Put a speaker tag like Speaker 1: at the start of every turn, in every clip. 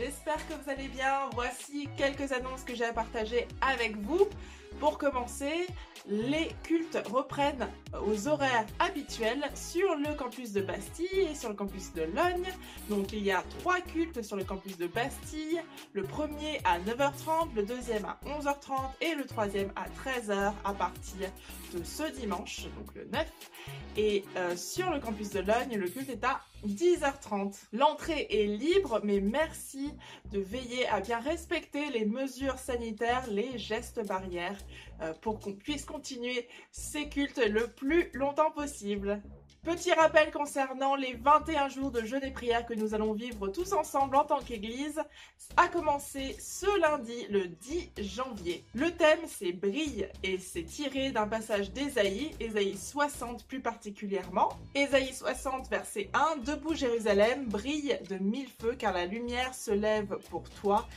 Speaker 1: j'espère que vous allez bien. Voici quelques annonces que j'ai à partager avec vous. Pour commencer, les cultes reprennent aux horaires habituels sur le campus de Bastille et sur le campus de Logne. Donc il y a trois cultes sur le campus de Bastille. Le premier à 9h30, le deuxième à 11h30 et le troisième à 13h à partir de ce dimanche, donc le 9. Et euh, sur le campus de Logne, le culte est à 10h30. L'entrée est libre, mais merci de veiller à bien respecter les mesures sanitaires, les gestes barrières, euh, pour qu'on puisse continuer ces cultes le plus longtemps possible. Petit rappel concernant les 21 jours de jeûne et prière que nous allons vivre tous ensemble en tant qu'Église, a commencé ce lundi, le 10 janvier. Le thème, c'est brille et c'est tiré d'un passage d'Ésaïe, Ésaïe 60 plus particulièrement. Ésaïe 60, verset 1, Debout Jérusalem, brille de mille feux car la lumière se lève pour toi.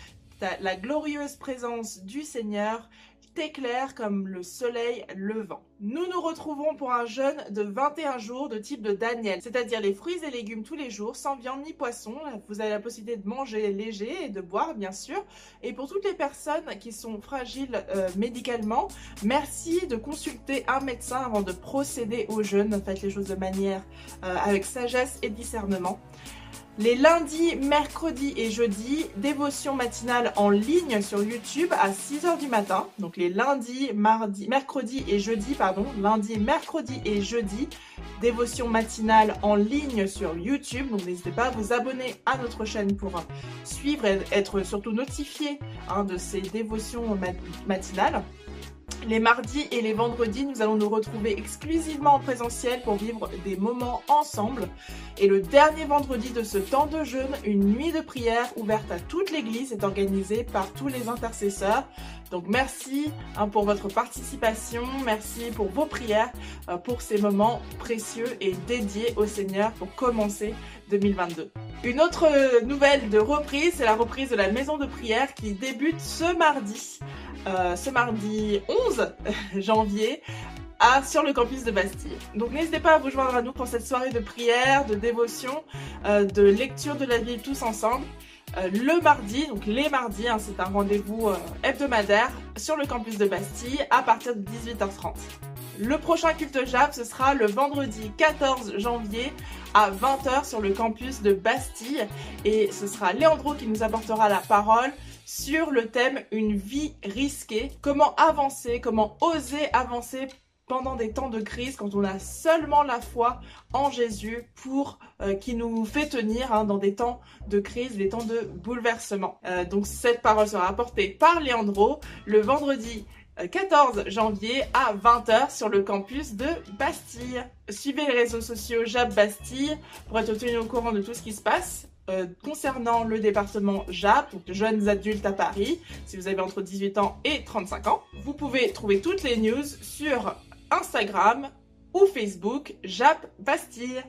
Speaker 1: La glorieuse présence du Seigneur éclair comme le soleil levant. Nous nous retrouvons pour un jeûne de 21 jours de type de Daniel, c'est-à-dire les fruits et légumes tous les jours, sans viande ni poisson. Vous avez la possibilité de manger léger et de boire, bien sûr. Et pour toutes les personnes qui sont fragiles euh, médicalement, merci de consulter un médecin avant de procéder au jeûne. Faites les choses de manière euh, avec sagesse et discernement. Les lundis, mercredis et jeudis, dévotion matinale en ligne sur YouTube à 6h du matin. Donc les lundis, mardi, et jeudi, pardon, lundi, mercredi et jeudi, dévotion matinale en ligne sur YouTube. Donc n'hésitez pas à vous abonner à notre chaîne pour suivre et être surtout notifié hein, de ces dévotions matinales. Les mardis et les vendredis, nous allons nous retrouver exclusivement en présentiel pour vivre des moments ensemble. Et le dernier vendredi de ce temps de jeûne, une nuit de prière ouverte à toute l'Église est organisée par tous les intercesseurs. Donc merci hein, pour votre participation, merci pour vos prières, euh, pour ces moments précieux et dédiés au Seigneur pour commencer 2022. Une autre nouvelle de reprise, c'est la reprise de la maison de prière qui débute ce mardi. Euh, ce mardi 11 janvier sur le campus de Bastille. Donc n'hésitez pas à vous joindre à nous pour cette soirée de prière, de dévotion, euh, de lecture de la Bible tous ensemble. Euh, le mardi, donc les mardis, hein, c'est un rendez-vous hebdomadaire sur le campus de Bastille à partir de 18h30. Le prochain culte JAP, ce sera le vendredi 14 janvier à 20h sur le campus de Bastille et ce sera Léandro qui nous apportera la parole sur le thème une vie risquée, comment avancer, comment oser avancer pendant des temps de crise, quand on a seulement la foi en Jésus pour euh, qui nous fait tenir hein, dans des temps de crise, des temps de bouleversement. Euh, donc cette parole sera apportée par Leandro le vendredi 14 euh, janvier à 20h sur le campus de Bastille. Suivez les réseaux sociaux Jab Bastille pour être tenu au courant de tout ce qui se passe. Euh, concernant le département JAP, donc jeunes adultes à Paris, si vous avez entre 18 ans et 35 ans. Vous pouvez trouver toutes les news sur Instagram ou Facebook JAP Bastille.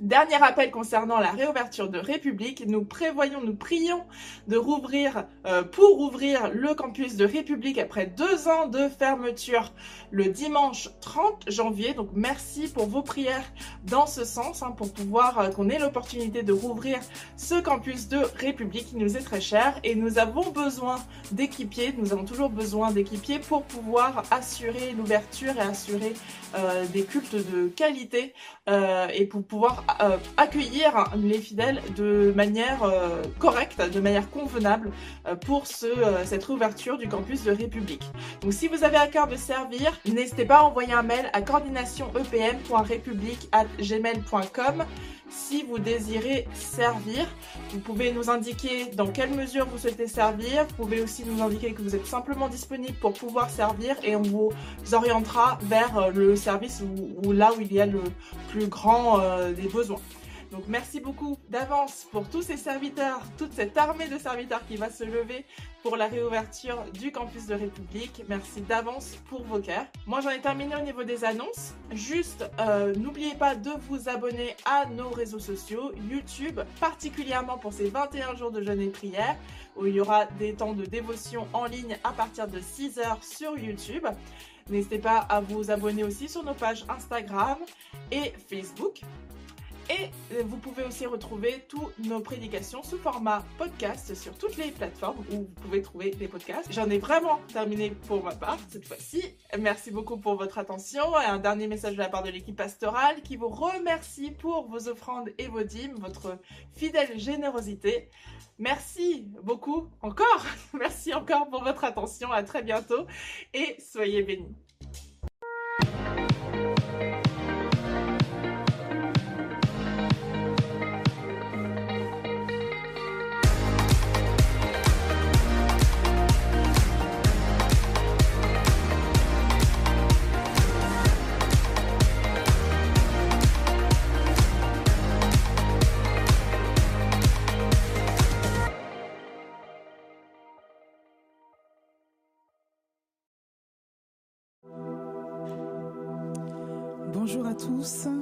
Speaker 1: Dernier appel concernant la réouverture de République, nous prévoyons, nous prions de rouvrir, euh, pour ouvrir le campus de République après deux ans de fermeture le dimanche 30 janvier. Donc merci pour vos prières dans ce sens, hein, pour pouvoir euh, qu'on ait l'opportunité de rouvrir ce campus de République qui nous est très cher. Et nous avons besoin d'équipiers, nous avons toujours besoin d'équipiers pour pouvoir assurer l'ouverture et assurer euh, des cultes de qualité et pour pouvoir euh, accueillir les fidèles de manière euh, correcte, de manière convenable euh, pour ce, cette réouverture du campus de République. Donc si vous avez à cœur de servir, n'hésitez pas à envoyer un mail à coordinationepm.république.gmail.com si vous désirez servir. Vous pouvez nous indiquer dans quelle mesure vous souhaitez servir. Vous pouvez aussi nous indiquer que vous êtes simplement disponible pour pouvoir servir et on vous orientera vers le service ou, là où il y a le plus grand des besoins. Donc merci beaucoup d'avance pour tous ces serviteurs, toute cette armée de serviteurs qui va se lever pour la réouverture du campus de République. Merci d'avance pour vos cœurs. Moi j'en ai terminé au niveau des annonces. Juste euh, n'oubliez pas de vous abonner à nos réseaux sociaux, YouTube, particulièrement pour ces 21 jours de jeûne et prière, où il y aura des temps de dévotion en ligne à partir de 6h sur YouTube. N'hésitez pas à vous abonner aussi sur nos pages Instagram et Facebook. Et euh, vous pouvez aussi retrouver tous nos prédications sous format podcast sur toutes les plateformes où vous pouvez trouver des podcasts. J'en ai vraiment terminé pour ma part cette fois-ci. Merci beaucoup pour votre attention un dernier message de la part de l'équipe pastorale qui vous remercie pour vos offrandes et vos dîmes, votre fidèle générosité. Merci beaucoup encore. Merci encore pour votre attention. À très bientôt et soyez bénis.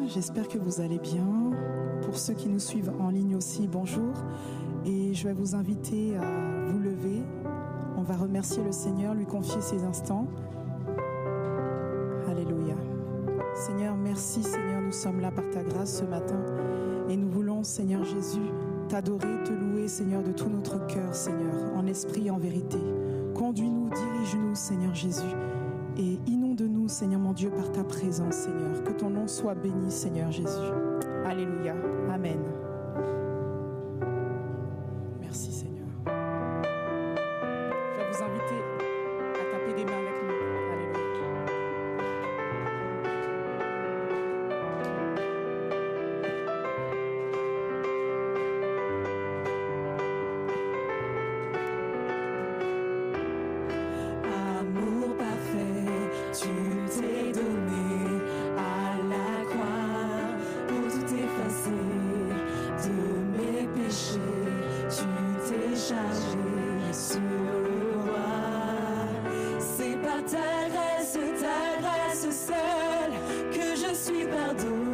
Speaker 2: J'espère que vous allez bien. Pour ceux qui nous suivent en ligne aussi, bonjour. Et je vais vous inviter à vous lever. On va remercier le Seigneur, lui confier ces instants. Alléluia. Seigneur, merci Seigneur, nous sommes là par ta grâce ce matin. Et nous voulons, Seigneur Jésus, t'adorer, te louer, Seigneur, de tout notre cœur, Seigneur, en esprit et en vérité. Conduis-nous, dirige-nous, Seigneur Jésus. Et Seigneur mon Dieu, par ta présence, Seigneur. Que ton nom soit béni, Seigneur Jésus. Alléluia. Amen. Je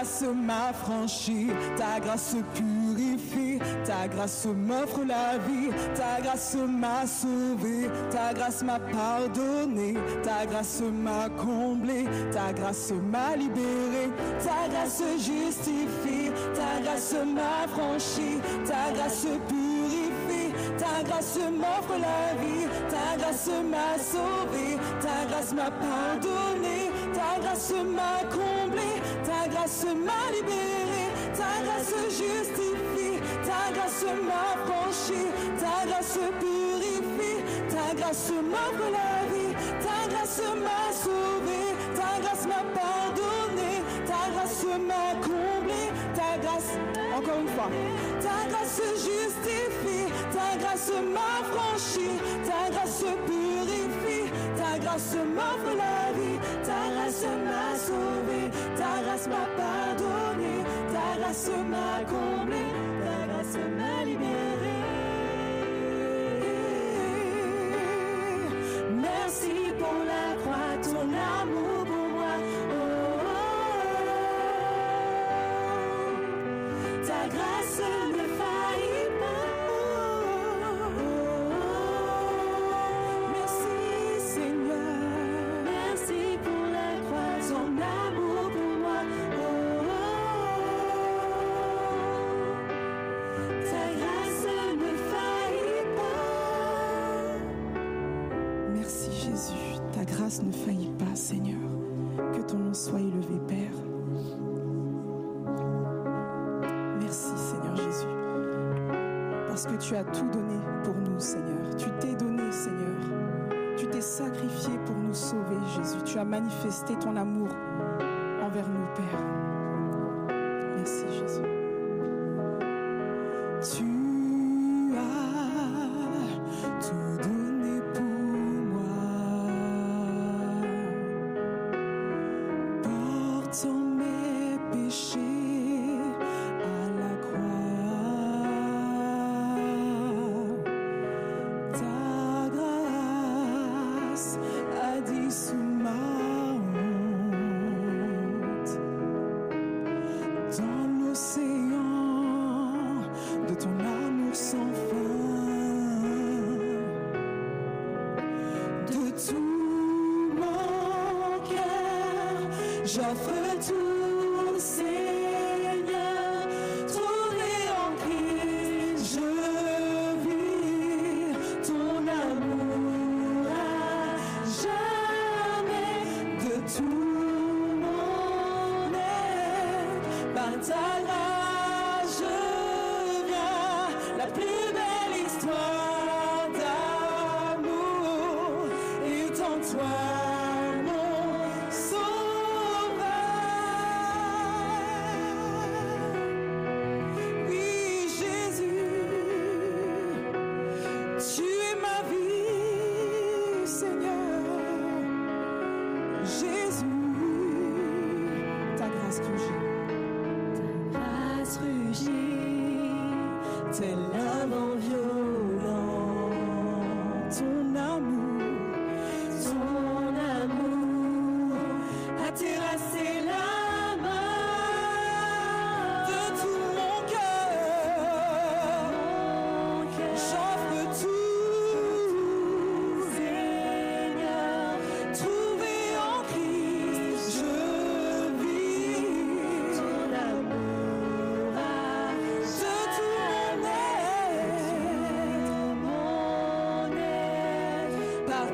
Speaker 3: grâce m'affranchit, ta grâce purifie, ta grâce m'offre la vie, ta grâce m'a sauvé, ta grâce m'a pardonné, ta grâce m'a comblé, ta grâce m'a libéré, ta grâce justifie, ta grâce m'affranchit, ta grâce purifie, ta grâce m'offre la vie, ta grâce m'a sauvé, ta grâce m'a pardonné, ta grâce m'a comblé, grâce m'a libéré, ta grâce justifie, ta grâce m'a penché, ta grâce purifie, ta grâce m'offre la vie, ta grâce m'a sauvé, ta grâce m'a pardonné, ta grâce m'a comblé, ta grâce,
Speaker 2: encore une fois,
Speaker 3: ta grâce justifie, ta grâce m'a franchi, ta grâce purifie, ta
Speaker 2: grâce m'offre la vie, ta grâce m'a sauvé. Ta grâce m'a pardonné, ta grâce m'a comblé, ta grâce m'a libéré.
Speaker 3: que tu as tout donné pour nous, Seigneur. Tu t'es donné, Seigneur. Tu t'es sacrifié pour nous sauver, Jésus. Tu as manifesté ton amour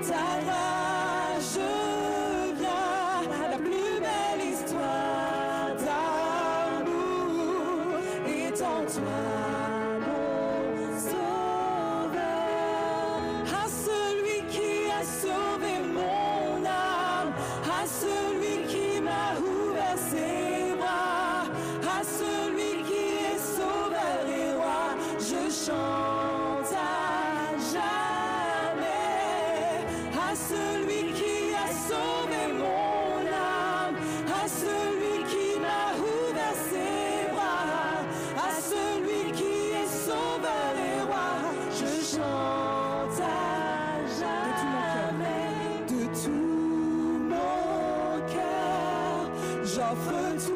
Speaker 3: Tara, je viens à la plus belle histoire d'amour est en toi. our friends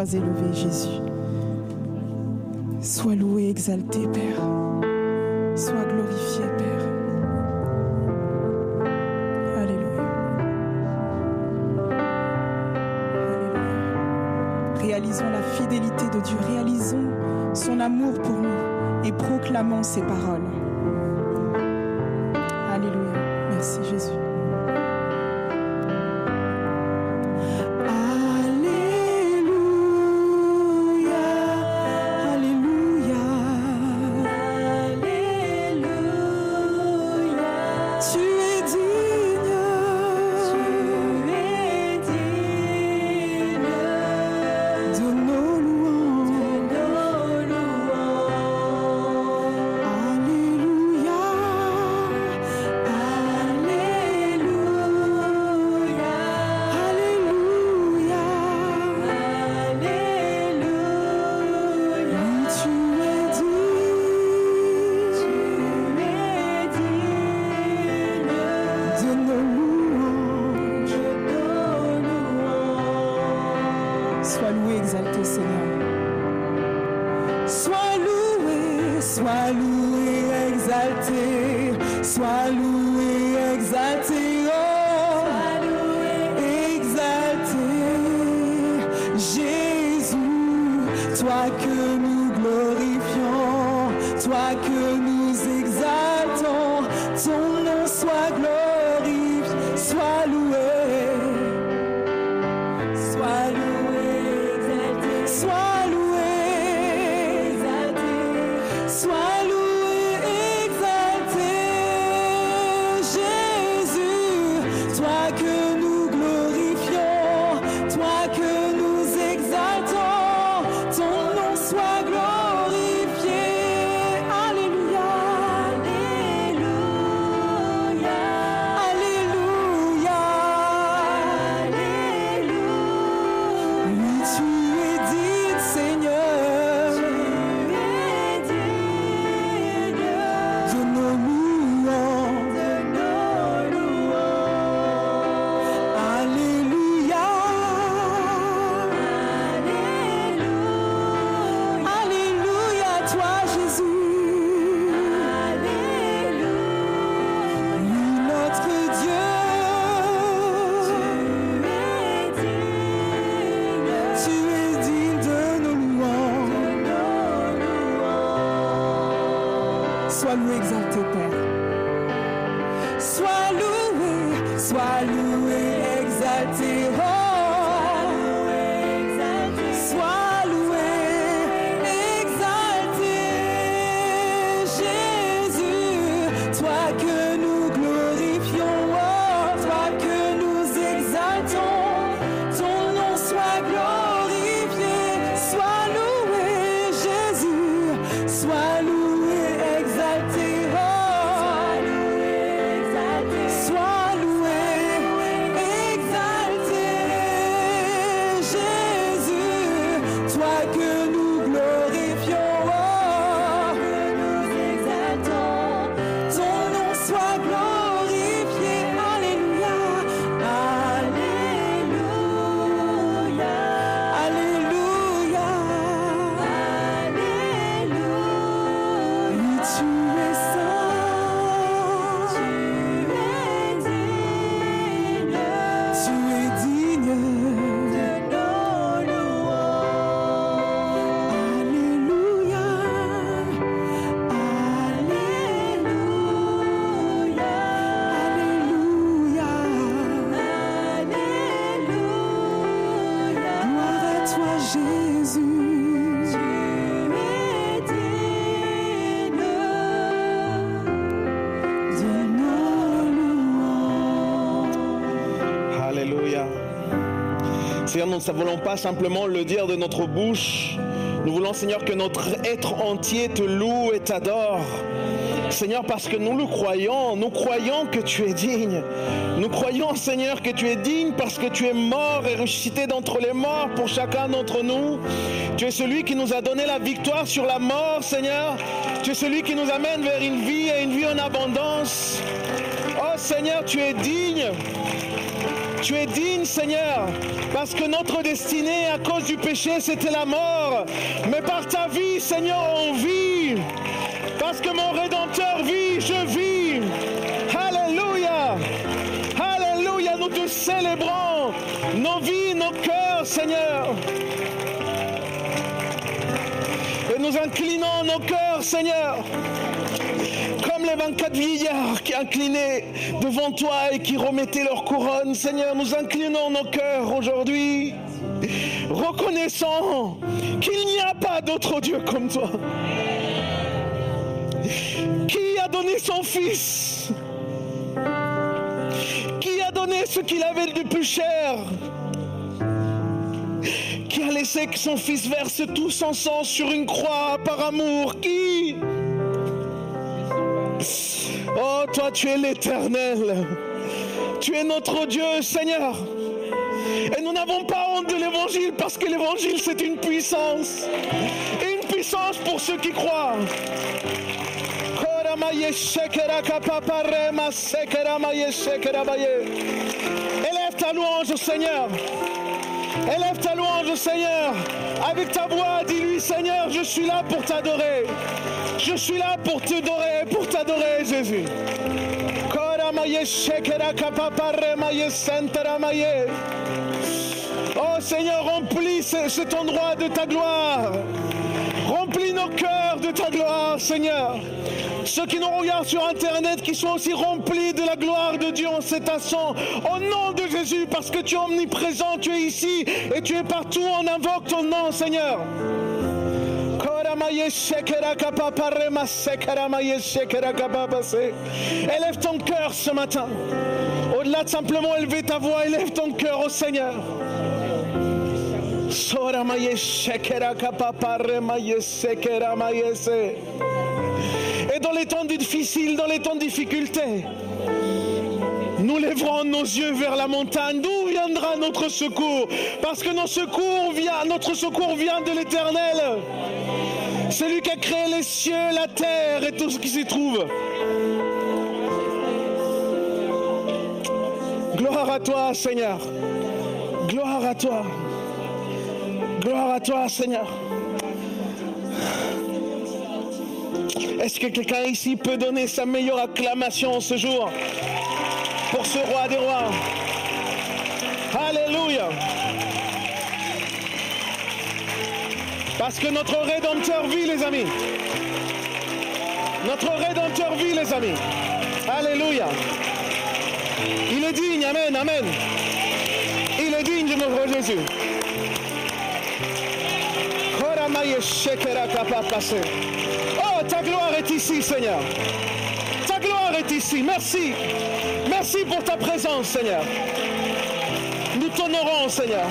Speaker 3: Sois élevé, Jésus. Sois loué, exalté, Père. Sois glorifié, Père. Alléluia. Alléluia. Réalisons la fidélité de Dieu, réalisons son amour pour nous et proclamons ses paroles.
Speaker 4: Ne voulons pas simplement le dire de notre bouche. Nous voulons, Seigneur, que notre être entier te loue et t'adore. Seigneur, parce que nous le croyons, nous croyons que tu es digne. Nous croyons, Seigneur, que tu es digne parce que tu es mort et ressuscité d'entre les morts pour chacun d'entre nous. Tu es celui qui nous a donné la victoire sur la mort, Seigneur. Tu es celui qui nous amène vers une vie et une vie en abondance. Oh Seigneur, tu es digne. Tu es digne, Seigneur, parce que notre destinée à cause du péché, c'était la mort. Mais par ta vie, Seigneur, on vit. Parce que mon Rédempteur vit, je vis. Alléluia. Alléluia. Nous te célébrons nos vies, nos cœurs, Seigneur. Et nous inclinons nos cœurs, Seigneur comme les 24 vieillards qui inclinaient devant toi et qui remettaient leur couronne. Seigneur, nous inclinons nos cœurs aujourd'hui, reconnaissant qu'il n'y a pas d'autre Dieu comme toi. Qui a donné son Fils Qui a donné ce qu'il avait de plus cher Qui a laissé que son Fils verse tout son sang sur une croix par amour Qui toi, tu es l'éternel. Tu es notre Dieu, Seigneur. Et nous n'avons pas honte de l'évangile parce que l'évangile, c'est une puissance. Une puissance pour ceux qui croient. Élève ta louange Seigneur. Élève ta louange Seigneur. Avec ta voix, dis-lui, Seigneur, je suis là pour t'adorer. Je suis là pour t'adorer, pour t'adorer, Jésus. Oh Seigneur, remplis cet endroit de ta gloire. Remplis nos cœurs de ta gloire, Seigneur. Ceux qui nous regardent sur Internet, qui sont aussi remplis de la gloire de Dieu en cet instant. Au nom de Jésus, parce que tu es omniprésent, tu es ici et tu es partout. On invoque ton nom, Seigneur. Élève ton cœur ce matin. Au-delà de simplement élever ta voix, élève ton cœur au Seigneur. Et dans les temps difficiles, dans les temps de difficulté, nous lèverons nos yeux vers la montagne. D'où viendra notre secours? Parce que notre secours vient, notre secours vient de l'Éternel. C'est lui qui a créé les cieux, la terre et tout ce qui s'y trouve. Gloire à toi, Seigneur. Gloire à toi. Gloire à toi, Seigneur. Est-ce que quelqu'un ici peut donner sa meilleure acclamation ce jour pour ce roi des rois? Alléluia. Parce que notre Rédempteur vit, les amis. Notre Rédempteur vit, les amis. Alléluia. Il est digne, Amen, Amen. Il est digne de notre Jésus. Oh, ta gloire est ici, Seigneur. Ta gloire est ici. Merci. Merci pour ta présence, Seigneur. Nous t'honorons, Seigneur.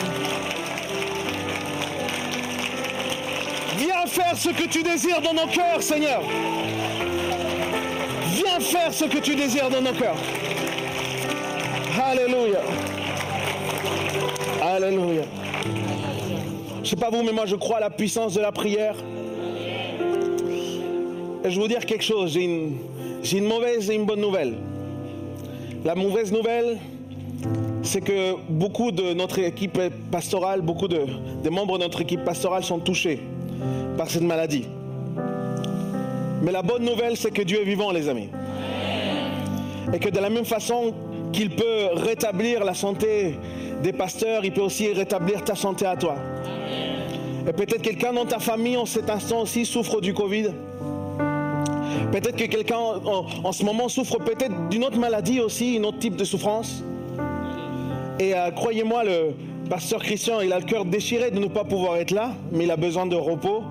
Speaker 4: Viens faire ce que tu désires dans nos cœurs, Seigneur. Viens faire ce que tu désires dans nos cœurs. Je sais pas vous, mais moi je crois à la puissance de la prière. Et je vais vous dire quelque chose, j'ai une, mauvaise et une bonne nouvelle. La mauvaise nouvelle, c'est que beaucoup de notre équipe pastorale, beaucoup de, membres de notre équipe pastorale sont touchés par cette maladie. Mais la bonne nouvelle, c'est que Dieu est vivant, les amis. Et que de la même façon qu'il peut rétablir la santé des pasteurs, il peut aussi rétablir ta santé à toi. Et peut-être quelqu'un dans ta famille en cet instant aussi souffre du Covid. Peut-être que quelqu'un en, ce moment souffre peut-être d'une autre maladie aussi, un autre type de souffrance. Et euh, croyez-moi, le pasteur Christian, il a le cœur déchiré de ne pas pouvoir être là, mais il a besoin de repos.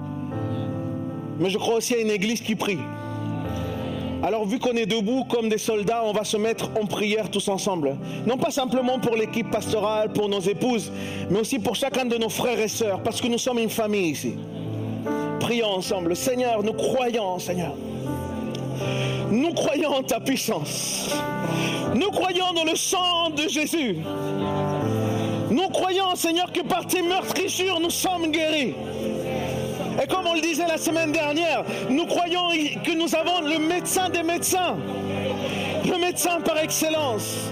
Speaker 4: Mais je crois aussi à une église qui prie. Alors vu qu'on est debout comme des soldats, on va se mettre en prière tous ensemble. Non pas simplement pour l'équipe pastorale, pour nos épouses, mais aussi pour chacun de nos frères et sœurs, parce que nous sommes une famille ici. Prions ensemble. Seigneur, nous croyons, Seigneur. Nous croyons en ta puissance. Nous croyons dans le sang de Jésus. Nous croyons, Seigneur, que par tes meurtrissures, nous sommes guéris. Et comme on le disait la semaine dernière, nous croyons que nous avons le médecin des médecins, le médecin par excellence.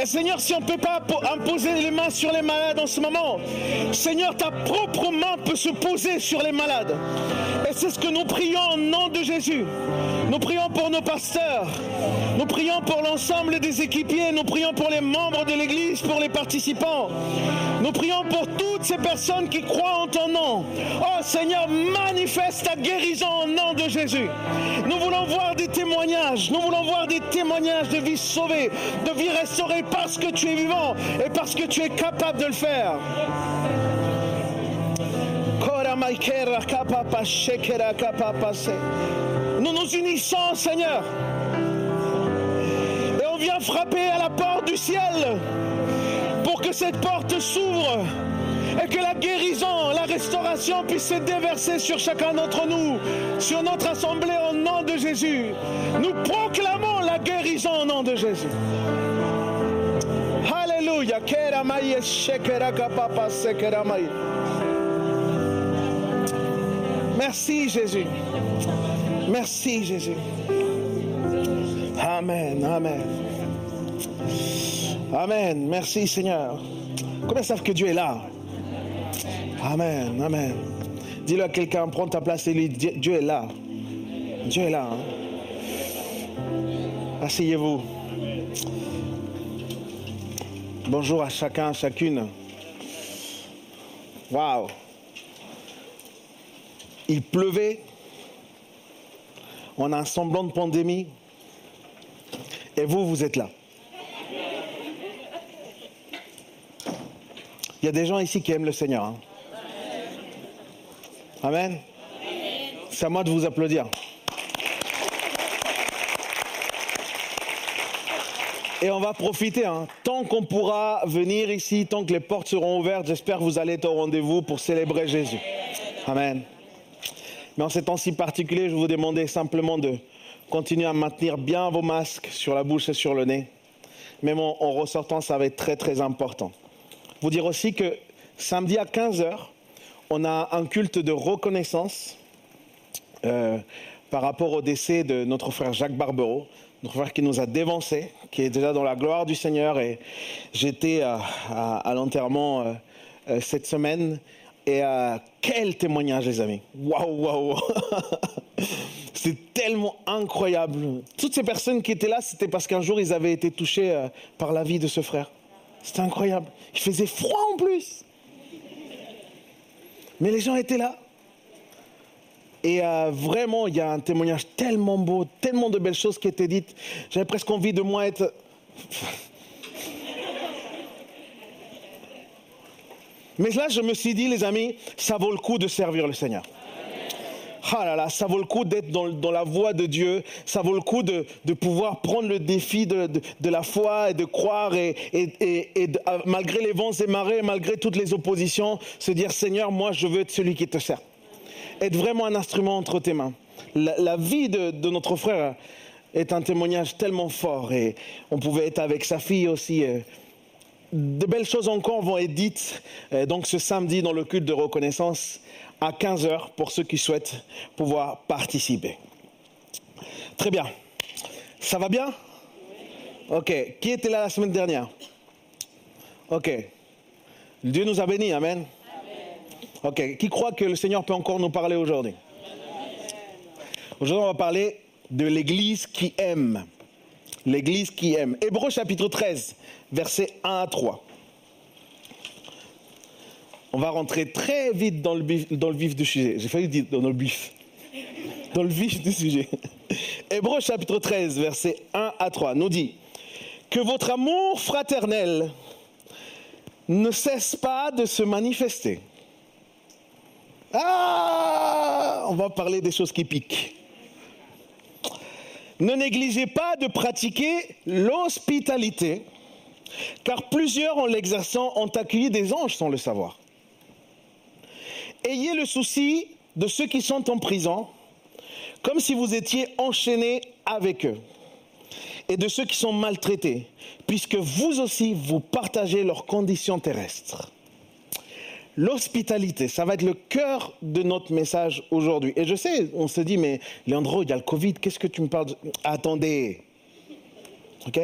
Speaker 4: Et Seigneur, si on ne peut pas imposer les mains sur les malades en ce moment, Seigneur, ta propre main peut se poser sur les malades. Et c'est ce que nous prions au nom de Jésus. Nous prions pour nos pasteurs. Nous prions pour l'ensemble des équipiers. Nous prions pour les membres de l'Église, pour les participants. Nous prions pour toutes ces personnes qui croient en ton nom. Oh Seigneur, manifeste ta guérison au nom de Jésus. Nous voulons voir des témoignages. Nous voulons voir des témoignages de vie sauvée, de vie restaurée parce que tu es vivant et parce que tu es capable de le faire. Nous nous unissons, Seigneur. Et on vient frapper à la porte du ciel pour que cette porte s'ouvre et que la guérison, la restauration puisse se déverser sur chacun d'entre nous, sur notre assemblée au nom de Jésus. Nous proclamons la guérison au nom de Jésus. Alléluia. Merci Jésus. Merci Jésus. Amen, amen. Amen. Merci Seigneur. Combien savent que Dieu est là? Amen, amen. Dis-le à quelqu'un, prends ta place et lui Dieu est là. Dieu est là. hein. Asseyez-vous. Bonjour à chacun, chacune. Waouh. Il pleuvait. On a un semblant de pandémie. Et vous, vous êtes là. Il y a des gens ici qui aiment le Seigneur. hein. Amen. C'est à moi de vous applaudir. Et on va profiter, hein. tant qu'on pourra venir ici, tant que les portes seront ouvertes, j'espère que vous allez être au rendez-vous pour célébrer Jésus. Amen. Mais en ces temps si particuliers, je vous demandais simplement de continuer à maintenir bien vos masques sur la bouche et sur le nez. Même en, en ressortant, ça va être très très important. Vous dire aussi que samedi à 15h, on a un culte de reconnaissance euh, par rapport au décès de notre frère Jacques Barbeau, notre frère qui nous a dévancés, qui est déjà dans la gloire du Seigneur. Et j'étais à, l'enterrement euh, euh, cette semaine. Et quel témoignage, les amis! Waouh, waouh! C'est tellement incroyable. Toutes ces personnes qui étaient là, c'était parce qu'un jour ils avaient été touchés par la vie de ce frère. C'était incroyable. Il faisait froid en plus. Mais les gens étaient là. Et euh, vraiment, il y a un témoignage tellement beau, tellement de belles choses qui étaient dites. J'avais presque envie de moi être. Mais là, je me suis dit, les amis, ça vaut le coup de servir le Seigneur. Ah là là, ça vaut le coup d'être dans, la voie de Dieu. Ça vaut le coup de, pouvoir prendre le défi de, la foi et de croire et, ah, malgré les vents et marées, malgré toutes les oppositions, se dire Seigneur, moi je veux être celui qui te sert. Être vraiment un instrument entre tes mains. La, la vie de, de notre frère est un témoignage tellement fort et on pouvait être avec sa fille aussi. euh, de belles choses encore vont être dites euh, donc ce samedi dans le culte de reconnaissance à 15h pour ceux qui souhaitent pouvoir participer. Très bien. Ça va bien? Ok. Qui était là la semaine dernière? Ok. Dieu nous a bénis, Amen. Ok. Qui croit que le Seigneur peut encore nous parler aujourd'hui? Aujourd'hui, on va parler de l'Église qui aime. L'Église qui aime. Hébreu chapitre 13, versets 1 à 3. On va rentrer très vite dans le, bif- dans le vif du sujet. J'ai failli dire dans le. Dans le vif du sujet. Hébreu chapitre 13, versets 1 à 3 nous dit que votre amour fraternel ne cesse pas de se manifester. Ah On va parler des choses qui piquent. Ne négligez pas de pratiquer l'hospitalité, car plusieurs en l'exerçant ont accueilli des anges sans le savoir. Ayez le souci de ceux qui sont en prison, comme si vous étiez enchaînés avec eux, et de ceux qui sont maltraités, puisque vous aussi, vous partagez leurs conditions terrestres. L'hospitalité, ça va être le cœur de notre message aujourd'hui. Et je sais, on se dit, mais Leandro, il y a le Covid, qu'est-ce que tu me parles de... Attendez. Ok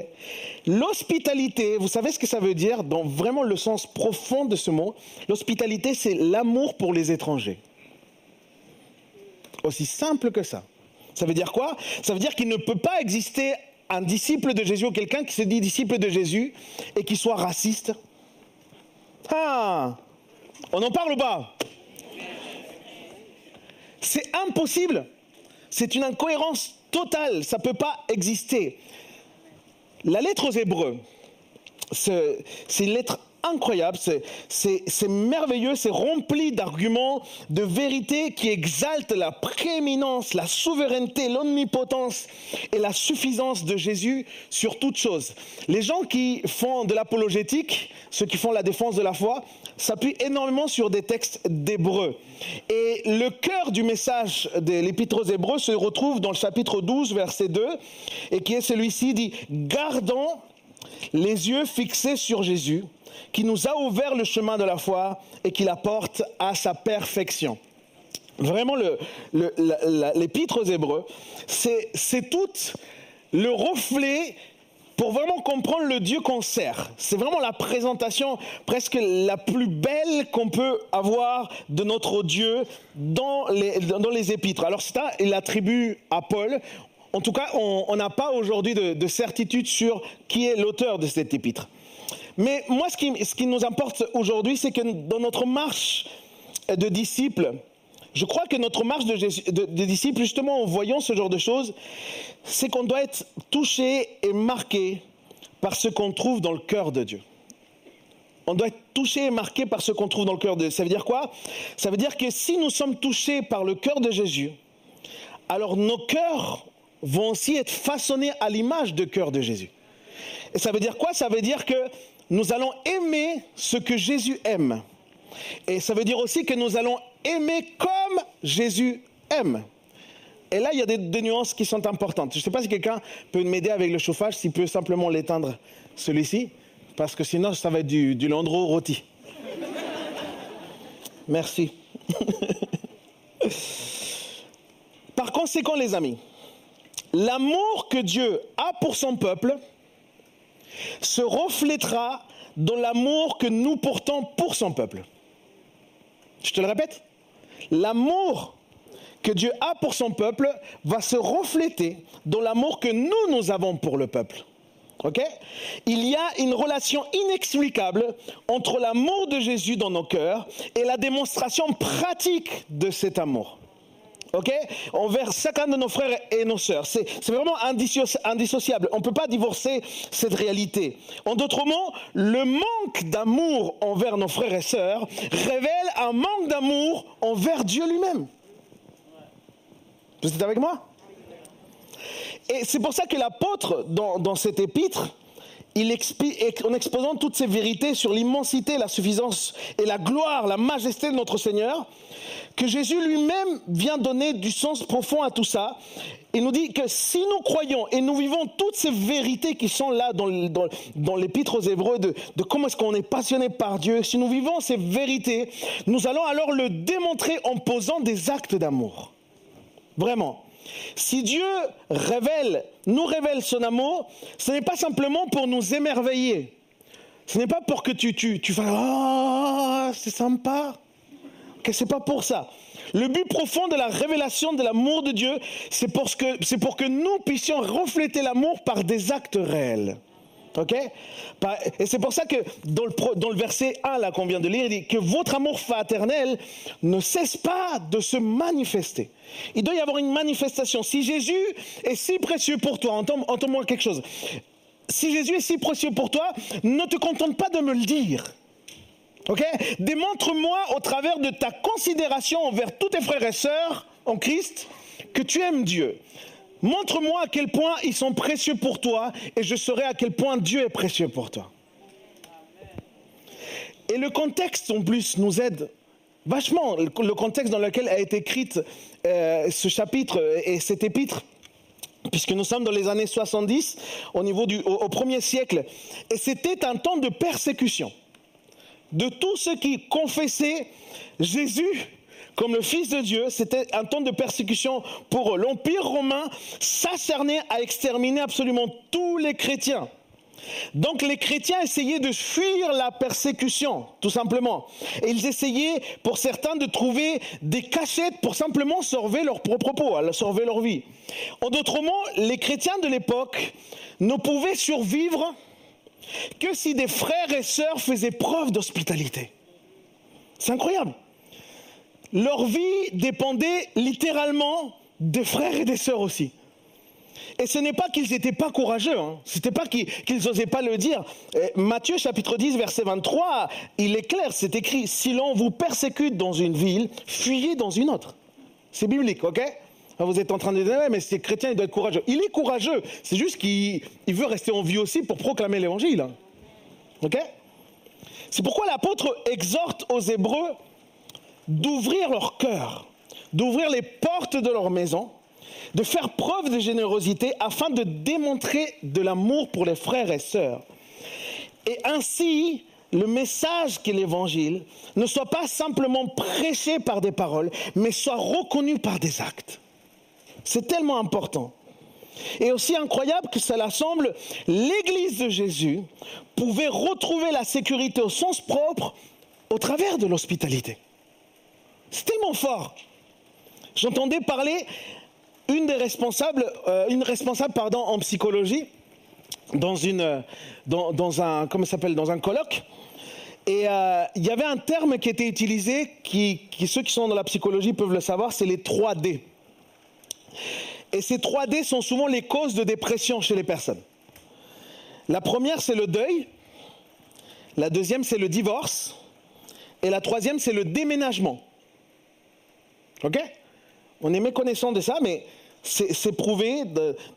Speaker 4: L'hospitalité, vous savez ce que ça veut dire dans vraiment le sens profond de ce mot? L'hospitalité, c'est l'amour pour les étrangers. Aussi simple que ça. Ça veut dire quoi? Ça veut dire qu'il ne peut pas exister un disciple de Jésus ou quelqu'un qui se dit disciple de Jésus et qui soit raciste. Ah On en parle ou pas? C'est impossible. C'est une incohérence totale. Ça ne peut pas exister. La lettre aux Hébreux, c'est une lettre incroyable, c'est merveilleux, c'est rempli d'arguments, de vérités qui exaltent la prééminence, la souveraineté, l'omnipotence et la suffisance de Jésus sur toute chose. Les gens qui font de l'apologétique, ceux qui font la défense de la foi, s'appuient énormément sur des textes d'Hébreux. Et le cœur du message de l'Épître aux Hébreux se retrouve dans le chapitre 12, verset 2, et qui est celui-ci, dit, gardons les yeux fixés sur Jésus, qui nous a ouvert le chemin de la foi et qui la porte à sa perfection. Vraiment, l'épître aux Hébreux, c'est tout le reflet pour vraiment comprendre le Dieu qu'on sert. C'est vraiment la présentation presque la plus belle qu'on peut avoir de notre Dieu dans les, épîtres. Alors ça, il l'attribue à Paul. En tout cas, on n'a pas aujourd'hui de, de certitude sur qui est l'auteur de cet épître. Mais moi, ce qui, nous importe aujourd'hui, c'est que dans notre marche de disciples, je crois que notre marche de, disciples, justement, en voyant ce genre de choses, c'est qu'on doit être touché et marqué par ce qu'on trouve dans le cœur de Dieu. On doit être touché et marqué par ce qu'on trouve dans le cœur de Dieu. Ça veut dire quoi? Ça veut dire que si nous sommes touchés par le cœur de Jésus, alors nos cœurs vont aussi être façonnés à l'image de cœur de Jésus. Et ça veut dire quoi? Ça veut dire que nous allons aimer ce que Jésus aime. Et ça veut dire aussi que nous allons aimer comme Jésus aime. Et là, il y a des, nuances qui sont importantes. Je ne sais pas si quelqu'un peut m'aider avec le chauffage, s'il peut simplement l'éteindre, celui-ci, parce que sinon, ça va être du, du landreau rôti. Merci. Par conséquent, les amis, l'amour que Dieu a pour son peuple, se reflètera dans l'amour que nous portons pour son peuple. Je te le répète, l'amour que Dieu a pour son peuple va se refléter dans l'amour que nous, nous avons pour le peuple. Il y a une relation inexplicable entre l'amour de Jésus dans nos cœurs et la démonstration pratique de cet amour ok? Envers chacun de nos frères et nos sœurs. C'est vraiment indissociable. On ne peut pas divorcer cette réalité. En d'autres mots, le manque d'amour envers nos frères et sœurs révèle un manque d'amour envers Dieu lui-même. Vous êtes avec moi? Et c'est pour ça que l'apôtre, dans, dans cet épître, en exposant toutes ces vérités sur l'immensité, la suffisance et la gloire, la majesté de notre Seigneur, que Jésus lui-même vient donner du sens profond à tout ça. Il nous dit que si nous croyons et nous vivons toutes ces vérités qui sont là dans, dans, l'épître aux Hébreux de, de comment est-ce qu'on est passionné par Dieu, si nous vivons ces vérités, nous allons alors le démontrer en posant des actes d'amour. Vraiment. Si Dieu révèle, nous révèle son amour, ce n'est pas simplement pour nous émerveiller. Ce n'est pas pour que tu, tu, tu fasses Ah, c'est sympa que c'est pas pour ça. Le but profond de la révélation de l'amour de Dieu, c'est pour que nous puissions refléter l'amour par des actes réels. OK? Et c'est pour ça que dans le, verset 1 là qu'on vient de lire, il dit que votre amour fraternel ne cesse pas de se manifester. Il doit y avoir une manifestation. Si Jésus est si précieux pour toi, entends-moi quelque chose. Si Jésus est si précieux pour toi, ne te contente pas de me le dire. Ok? Démontre-moi au travers de ta considération envers tous tes frères et sœurs en Christ que tu aimes Dieu. Montre-moi à quel point ils sont précieux pour toi et je saurai à quel point Dieu est précieux pour toi. Et le contexte en plus nous aide vachement, le contexte dans lequel a été écrite euh, ce chapitre et cet épître puisque nous sommes dans les années 70, au au premier siècle, et c'était un temps de persécution de tous ceux qui confessaient Jésus comme le Fils de Dieu, c'était un temps de persécution pour eux. L'Empire romain s'acharnait à exterminer absolument tous les chrétiens. Donc les chrétiens essayaient de fuir la persécution, tout simplement. Et ils essayaient, pour certains, de trouver des cachettes pour simplement sauver leur propre peau, sauver leur vie. En d'autres mots, les chrétiens de l'époque ne pouvaient survivre que si des frères et sœurs faisaient preuve d'hospitalité. C'est incroyable. Leur vie dépendait littéralement des frères et des sœurs aussi. Et ce n'est pas qu'ils n'étaient pas courageux, hein. ce n'était pas qu'ils n'osaient pas le dire. Matthieu chapitre 10 verset 23, il est clair, c'est écrit, si l'on vous persécute dans une ville, fuyez dans une autre. C'est biblique, ok? Vous êtes en train de dire, mais c'est chrétien, il doit être courageux. Il est courageux, c'est juste qu'il veut rester en vie aussi pour proclamer l'évangile. Hein. Ok? C'est pourquoi l'apôtre exhorte aux Hébreux d'ouvrir leur cœur, d'ouvrir les portes de leur maison de faire preuve de générosité afin de démontrer de l'amour pour les frères et sœurs. Et ainsi, le message qu'est l'évangile ne soit pas simplement prêché par des paroles, mais soit reconnu par des actes. C'est tellement important. Et aussi incroyable que cela semble, l'Église de Jésus pouvait retrouver la sécurité au sens propre au travers de l'hospitalité. C'est tellement fort. J'entendais parler une des responsables, euh, une responsable pardon, en psychologie dans, une, dans, un, comment s'appelle, dans un colloque. Et euh, il y avait un terme qui était utilisé, qui, ceux qui sont dans la psychologie peuvent le savoir, c'est les 3D. Et ces 3D sont souvent les causes de dépression chez les personnes. La première, c'est le deuil. La deuxième, c'est le divorce. Et la troisième, c'est le déménagement. OK? On est méconnaissant de ça, mais c'est prouvé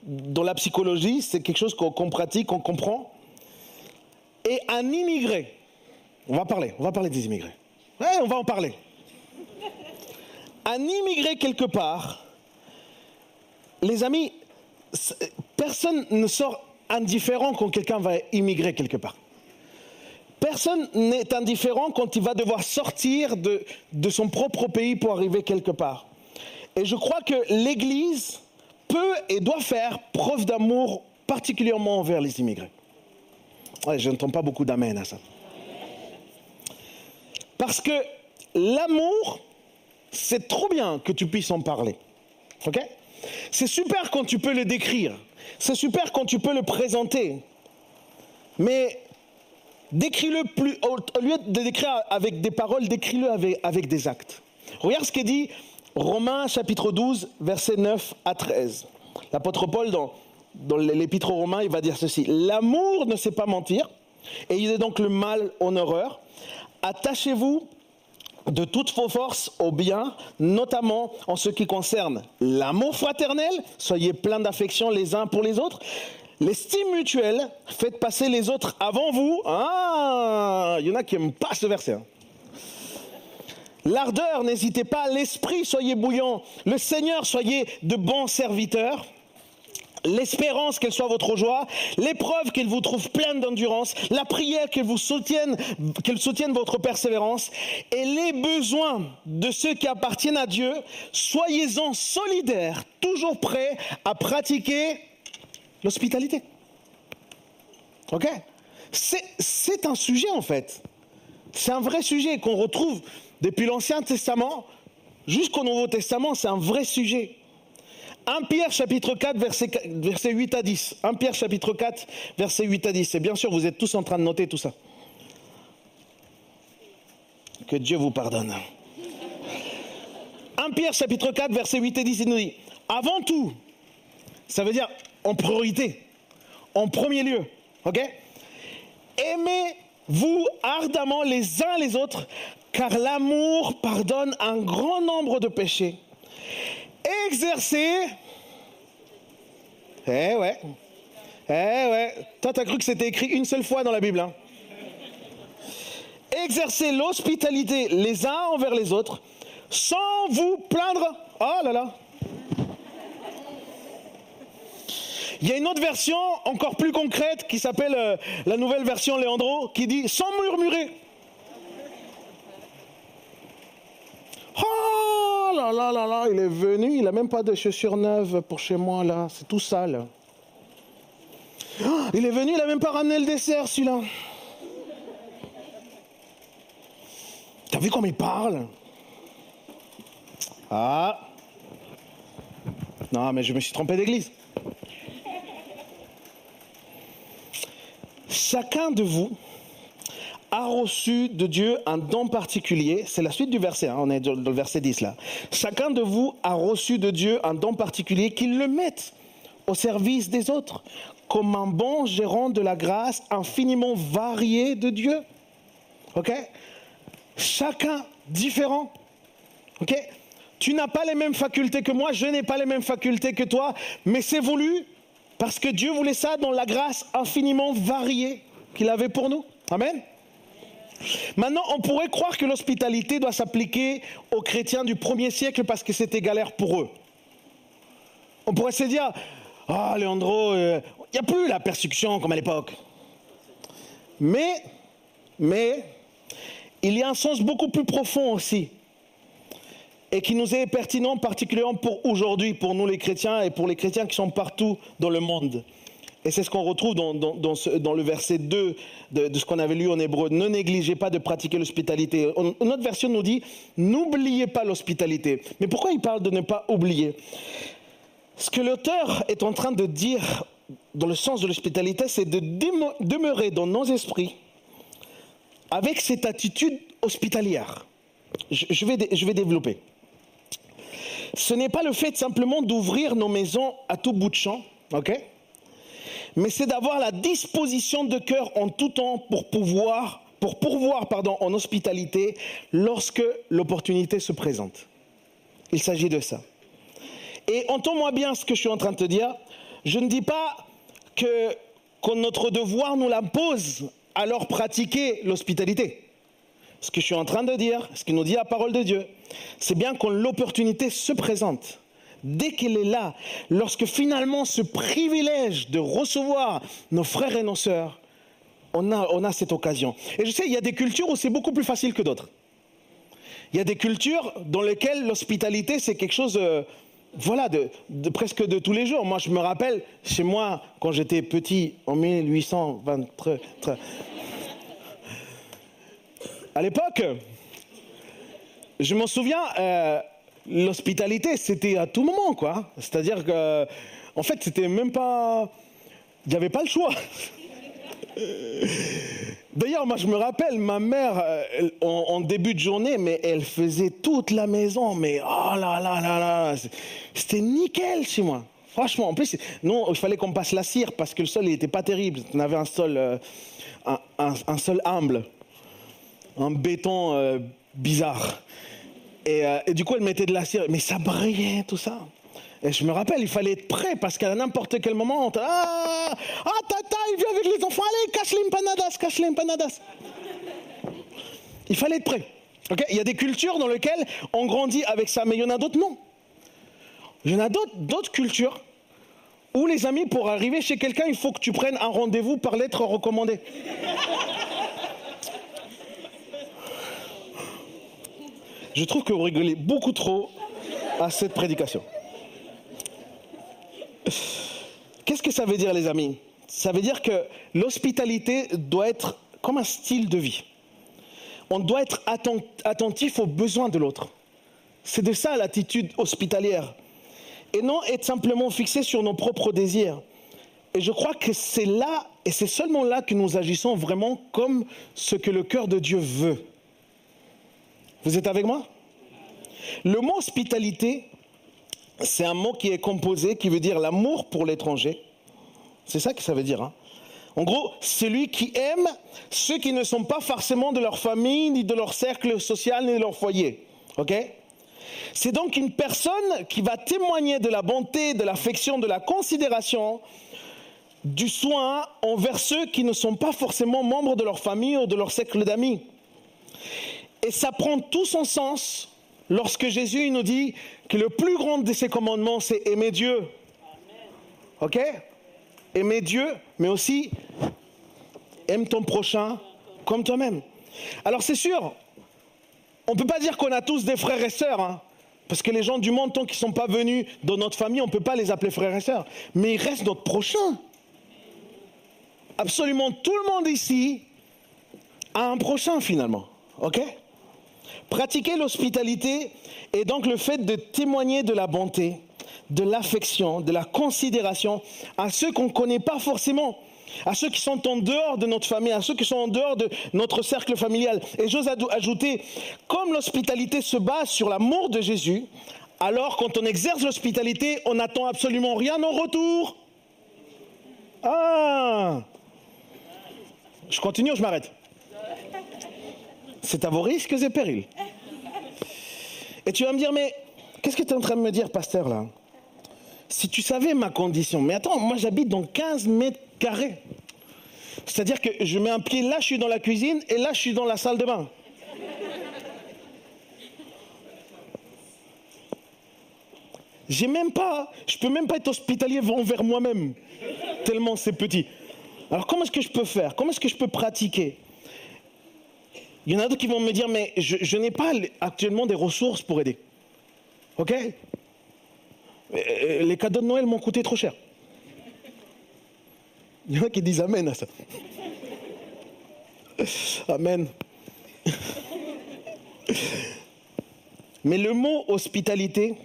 Speaker 4: dans la psychologie, c'est quelque chose qu'on pratique, qu'on comprend. Et un immigré, on va parler, on va parler des immigrés. Ouais, on va en parler. Un immigré quelque part, les amis, personne ne sort indifférent quand quelqu'un va immigrer quelque part. Personne n'est indifférent quand il va devoir sortir de, son propre pays pour arriver quelque part. Et je crois que l'Église peut et doit faire preuve d'amour particulièrement envers les immigrés. je n'entends pas beaucoup d'amen à ça. Parce que l'amour, c'est trop bien que tu puisses en parler. Ok? C'est super quand tu peux le décrire. C'est super quand tu peux le présenter. Mais décris-le plus, au lieu de décrire avec des paroles, décris-le avec, des actes. Regarde ce qu'il dit Romains chapitre 12, versets 9 à 13. L'apôtre Paul, dans, dans l'épître aux Romains, il va dire ceci. L'amour ne sait pas mentir, et il est donc le mal en horreur. Attachez-vous de toutes vos forces au bien, notamment en ce qui concerne l'amour fraternel. Soyez pleins d'affection les uns pour les autres. L'estime mutuelle, faites passer les autres avant vous. Ah, il y en a qui n'aiment pas ce verset. Hein. L'ardeur, n'hésitez pas. L'esprit, soyez bouillant. Le Seigneur, soyez de bons serviteurs. L'espérance, qu'elle soit votre joie. L'épreuve, qu'elle vous trouve pleine d'endurance. La prière, qu'elle vous soutienne, qu'elle soutienne votre persévérance. Et les besoins de ceux qui appartiennent à Dieu, soyez-en solidaires, toujours prêts à pratiquer l'hospitalité. Ok? C'est un sujet en fait. C'est un vrai sujet qu'on retrouve depuis l'Ancien Testament jusqu'au Nouveau Testament, c'est un vrai sujet. 1 Pierre chapitre 4 verset, verset 8 à 10. 1 Pierre chapitre 4 verset 8 à 10. Et bien sûr, vous êtes tous en train de noter tout ça. Que Dieu vous pardonne. 1 Pierre chapitre 4 verset 8 et 10, il nous dit, avant tout, ça veut dire en priorité, en premier lieu, ok? Aimez-vous ardemment les uns les autres car l'amour pardonne un grand nombre de péchés. Exercer. Eh ouais. Eh ouais. Toi, t'as cru que c'était écrit une seule fois dans la Bible. Hein? Exercer l'hospitalité les uns envers les autres sans vous plaindre. Oh là là. Il y a une autre version encore plus concrète qui s'appelle euh, la nouvelle version Léandro qui dit sans murmurer. là là là, il est venu, il n'a même pas de chaussures neuves pour chez moi là, c'est tout sale. Oh, il est venu, il n'a même pas ramené le dessert celui-là. T'as vu comme il parle? Ah Non, mais je me suis trompé d'église. Chacun de vous a reçu de Dieu un don particulier. C'est la suite du verset, hein, on est dans le verset 10 là. Chacun de vous a reçu de Dieu un don particulier qu'il le mette au service des autres, comme un bon gérant de la grâce infiniment variée de Dieu. Ok? Chacun différent. Ok? Tu n'as pas les mêmes facultés que moi, je n'ai pas les mêmes facultés que toi, mais c'est voulu parce que Dieu voulait ça dans la grâce infiniment variée qu'il avait pour nous. Amen. Maintenant, on pourrait croire que l'hospitalité doit s'appliquer aux chrétiens du premier siècle parce que c'était galère pour eux. On pourrait se dire, ah, Leandro, il n'y a plus la persécution comme à l'époque. Mais, mais, il y a un sens beaucoup plus profond aussi, et qui nous est pertinent particulièrement pour aujourd'hui, pour nous les chrétiens et pour les chrétiens qui sont partout dans le monde. Et c'est ce qu'on retrouve dans, le verset 2 de, ce qu'on avait lu en hébreu. Ne négligez pas de pratiquer l'hospitalité. Notre version nous dit, n'oubliez pas l'hospitalité. Mais pourquoi il parle de ne pas oublier? Ce que l'auteur est en train de dire dans le sens de l'hospitalité, c'est de demeurer dans nos esprits avec cette attitude hospitalière. Je, vais, développer. Ce n'est pas le fait simplement d'ouvrir nos maisons à tout bout de champ, ok? Mais c'est d'avoir la disposition de cœur en tout temps pour pouvoir, pour pourvoir pardon, en hospitalité lorsque l'opportunité se présente. Il s'agit de ça. Et entends-moi bien ce que je suis en train de te dire. Je ne dis pas que, que notre devoir nous l'impose, alors pratiquer l'hospitalité. Ce que je suis en train de dire, ce que nous dit la parole de Dieu, c'est bien quand l'opportunité se présente dès qu'elle est là, lorsque finalement ce privilège de recevoir nos frères et nos sœurs, on a, cette occasion. Et je sais, il y a des cultures où c'est beaucoup plus facile que d'autres. Il y a des cultures dans lesquelles l'hospitalité, c'est quelque chose, euh, voilà, de, presque de tous les jours. Moi, je me rappelle, chez moi, quand j'étais petit, en 1823, à l'époque, je m'en souviens, euh, l'hospitalité, c'était à tout moment, quoi. C'est-à-dire que, en fait, c'était même pas. Il n'y avait pas le choix. D'ailleurs, moi, je me rappelle, ma mère, euh, en, début de journée, mais elle faisait toute la maison, mais oh là là là là, c'était nickel chez moi. Franchement, en plus, nous, il fallait qu'on passe la cire parce que le sol, il n'était pas terrible. On avait un sol, euh, un, sol humble, un béton euh, bizarre. Euh, et, du coup, elle mettait de la cire. Mais ça brillait, tout ça. Et je me rappelle, il fallait être prêt parce qu'à n'importe quel moment, on ah, ah, tata, il vient avec les enfants, allez, cache les empanadas, cache les empanadas. Il fallait être prêt. Il y a des cultures dans lesquelles on grandit avec ça, mais il y en a d'autres non. Il y en a d'autres cultures où les amis, pour arriver chez quelqu'un, il faut que tu prennes un rendez-vous par lettre recommandée. Je trouve que vous rigolez beaucoup trop à cette prédication. Qu'est-ce que ça veut dire, les amis? Ça veut dire que l'hospitalité doit être comme un style de vie. On doit être attentif aux besoins de l'autre. C'est de ça l'attitude hospitalière. Et non être simplement fixé sur nos propres désirs. Et je crois que c'est là, et c'est seulement là que nous agissons vraiment comme ce que le cœur de Dieu veut. Vous êtes avec moi? Le mot hospitalité, c'est un mot qui est composé, qui veut dire l'amour pour l'étranger. C'est ça que ça veut dire. Hein. En gros, celui qui aime ceux qui ne sont pas forcément de leur famille, ni de leur cercle social, ni de leur foyer. OK? C'est donc une personne qui va témoigner de la bonté, de l'affection, de la considération, du soin envers ceux qui ne sont pas forcément membres de leur famille ou de leur cercle d'amis. Et ça prend tout son sens lorsque Jésus nous dit que le plus grand de ses commandements, c'est aimer Dieu. OK? Aimer Dieu, mais aussi aime ton prochain comme toi-même. Alors c'est sûr, on ne peut pas dire qu'on a tous des frères et sœurs, hein, Parce que les gens du monde, tant qu'ils ne sont pas venus dans notre famille, on ne peut pas les appeler frères et sœurs. Mais ils restent notre prochain. Absolument tout le monde ici a un prochain finalement. OK? Pratiquer l'hospitalité est donc le fait de témoigner de la bonté, de l'affection, de la considération à ceux qu'on ne connaît pas forcément, à ceux qui sont en dehors de notre famille, à ceux qui sont en dehors de notre cercle familial. Et j'ose ajouter, comme l'hospitalité se base sur l'amour de Jésus, alors quand on exerce l'hospitalité, on n'attend absolument rien en retour. Ah Je continue ou je m'arrête? C'est à vos risques et périls. Et tu vas me dire, mais qu'est-ce que tu es en train de me dire, pasteur, là? Si tu savais ma condition, mais attends, moi j'habite dans 15 mètres carrés. C'est-à-dire que je mets un pied là, je suis dans la cuisine, et là, je suis dans la salle de bain. J'ai même pas, je peux même pas être hospitalier envers moi-même, tellement c'est petit. Alors comment est-ce que je peux faire? Comment est-ce que je peux pratiquer? Il y en a d'autres qui vont me dire, mais je, n'ai pas actuellement des ressources pour aider. Ok? Les cadeaux de Noël m'ont coûté trop cher. Il y en a qui disent Amen à ça. Amen. Mais le mot hospitalité,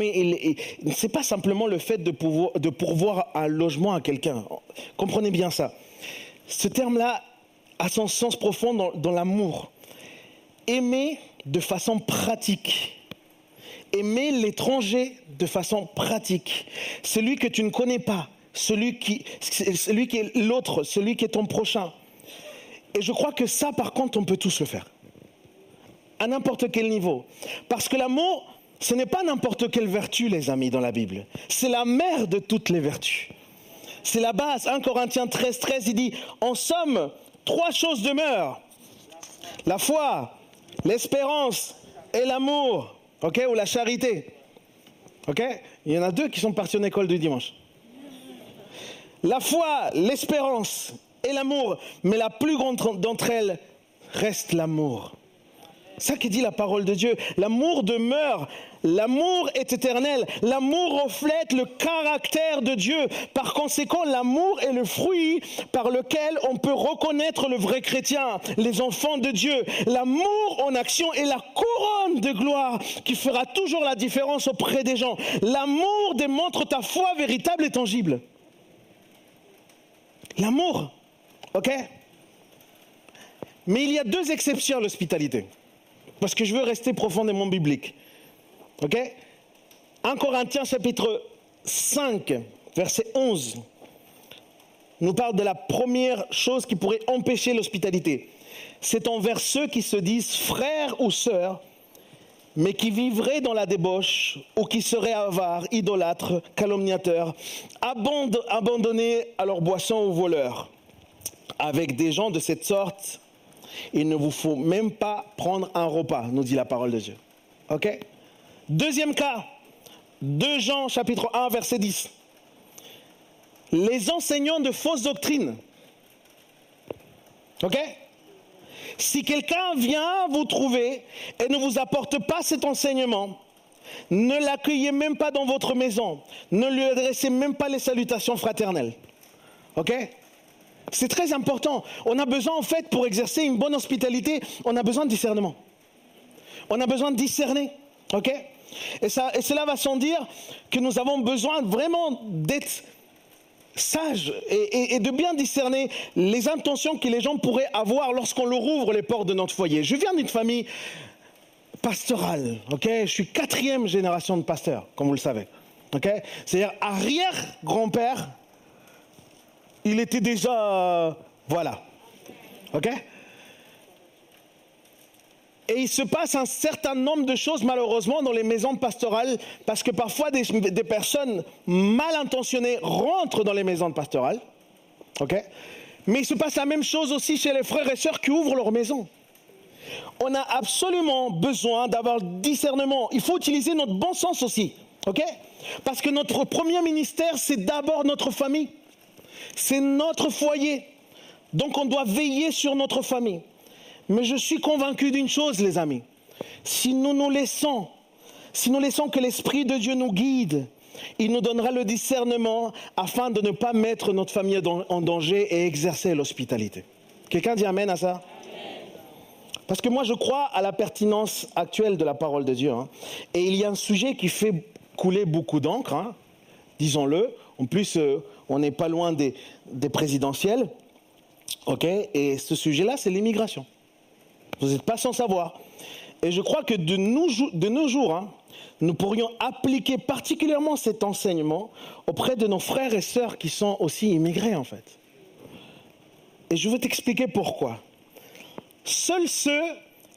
Speaker 4: il, c'est pas simplement le fait de, de pourvoir un logement à quelqu'un. Comprenez bien ça. Ce terme-là a son sens profond dans l'amour. Aimer de façon pratique aimer l'étranger de façon pratique, celui que tu ne connais pas, celui qui, celui qui est l'autre, celui qui est ton prochain. Et je crois que ça, par contre, on peut tous le faire. À n'importe quel niveau. Parce que l'amour, ce n'est pas n'importe quelle vertu, les amis, dans la Bible. C'est la mère de toutes les vertus. C'est la base. 1 Corinthiens 13, 13, il dit, en somme, trois choses demeurent. La foi, l'espérance et l'amour. OK Ou la charité. OK Il y en a deux qui sont partis en école du dimanche. La foi, l'espérance et l'amour, mais la plus grande d'entre elles reste l'amour. Ça qui dit la parole de Dieu. L'amour demeure. L'amour est éternel. L'amour reflète le caractère de Dieu. Par conséquent, l'amour est le fruit par lequel on peut reconnaître le vrai chrétien, les enfants de Dieu. L'amour en action est la couronne de gloire qui fera toujours la différence auprès des gens. L'amour démontre ta foi véritable et tangible. L'amour. OK? Mais il y a deux exceptions à l'hospitalité. Parce que je veux rester profondément biblique. OK? 1 Corinthiens chapitre 5, verset 11, nous parle de la première chose qui pourrait empêcher l'hospitalité. C'est envers ceux qui se disent frères ou sœurs, mais qui vivraient dans la débauche ou qui seraient avares, idolâtres, calomniateurs, abandonnés à leur boisson ou voleurs. Avec des gens de cette sorte, il ne vous faut même pas prendre un repas, nous dit la parole de Dieu. OK? Deuxième cas, 2 Jean chapitre 1 verset 10. Les enseignants de fausses doctrines. OK? Si quelqu'un vient vous trouver et ne vous apporte pas cet enseignement, ne l'accueillez même pas dans votre maison. Ne lui adressez même pas les salutations fraternelles. OK? C'est très important. On a besoin, en fait, pour exercer une bonne hospitalité, on a besoin de discernement. On a besoin de discerner. OK? Et, ça, et cela va sans dire que nous avons besoin vraiment d'être sages et, de bien discerner les intentions que les gens pourraient avoir lorsqu'on leur ouvre les portes de notre foyer. Je viens d'une famille pastorale, ok? Je suis quatrième génération de pasteur, comme vous le savez, ok? C'est-à-dire arrière-grand-père il était déjà... voilà. OK? Et il se passe un certain nombre de choses malheureusement dans les maisons pastorales parce que parfois des, personnes mal intentionnées rentrent dans les maisons pastorales. OK? Mais il se passe la même chose aussi chez les frères et sœurs qui ouvrent leur maison. On a absolument besoin d'avoir discernement. Il faut utiliser notre bon sens aussi. OK? Parce que notre premier ministère, c'est d'abord notre famille. C'est notre foyer. Donc on doit veiller sur notre famille. Mais je suis convaincu d'une chose, les amis. Si nous nous laissons si nous laissons que l'Esprit de Dieu nous guide, il nous donnera le discernement afin de ne pas mettre notre famille en danger et exercer l'hospitalité. Quelqu'un dit Amen à ça? Parce que moi, je crois à la pertinence actuelle de la parole de Dieu. Hein. Et il y a un sujet qui fait couler beaucoup d'encre, hein, disons-le. En plus, euh, on n'est pas loin des, présidentielles. OK? Et ce sujet-là, c'est l'immigration. Vous n'êtes pas sans savoir. Et je crois que de nos, jours, hein, nous pourrions appliquer particulièrement cet enseignement auprès de nos frères et sœurs qui sont aussi immigrés, en fait. Et je vais t'expliquer pourquoi. Seuls ceux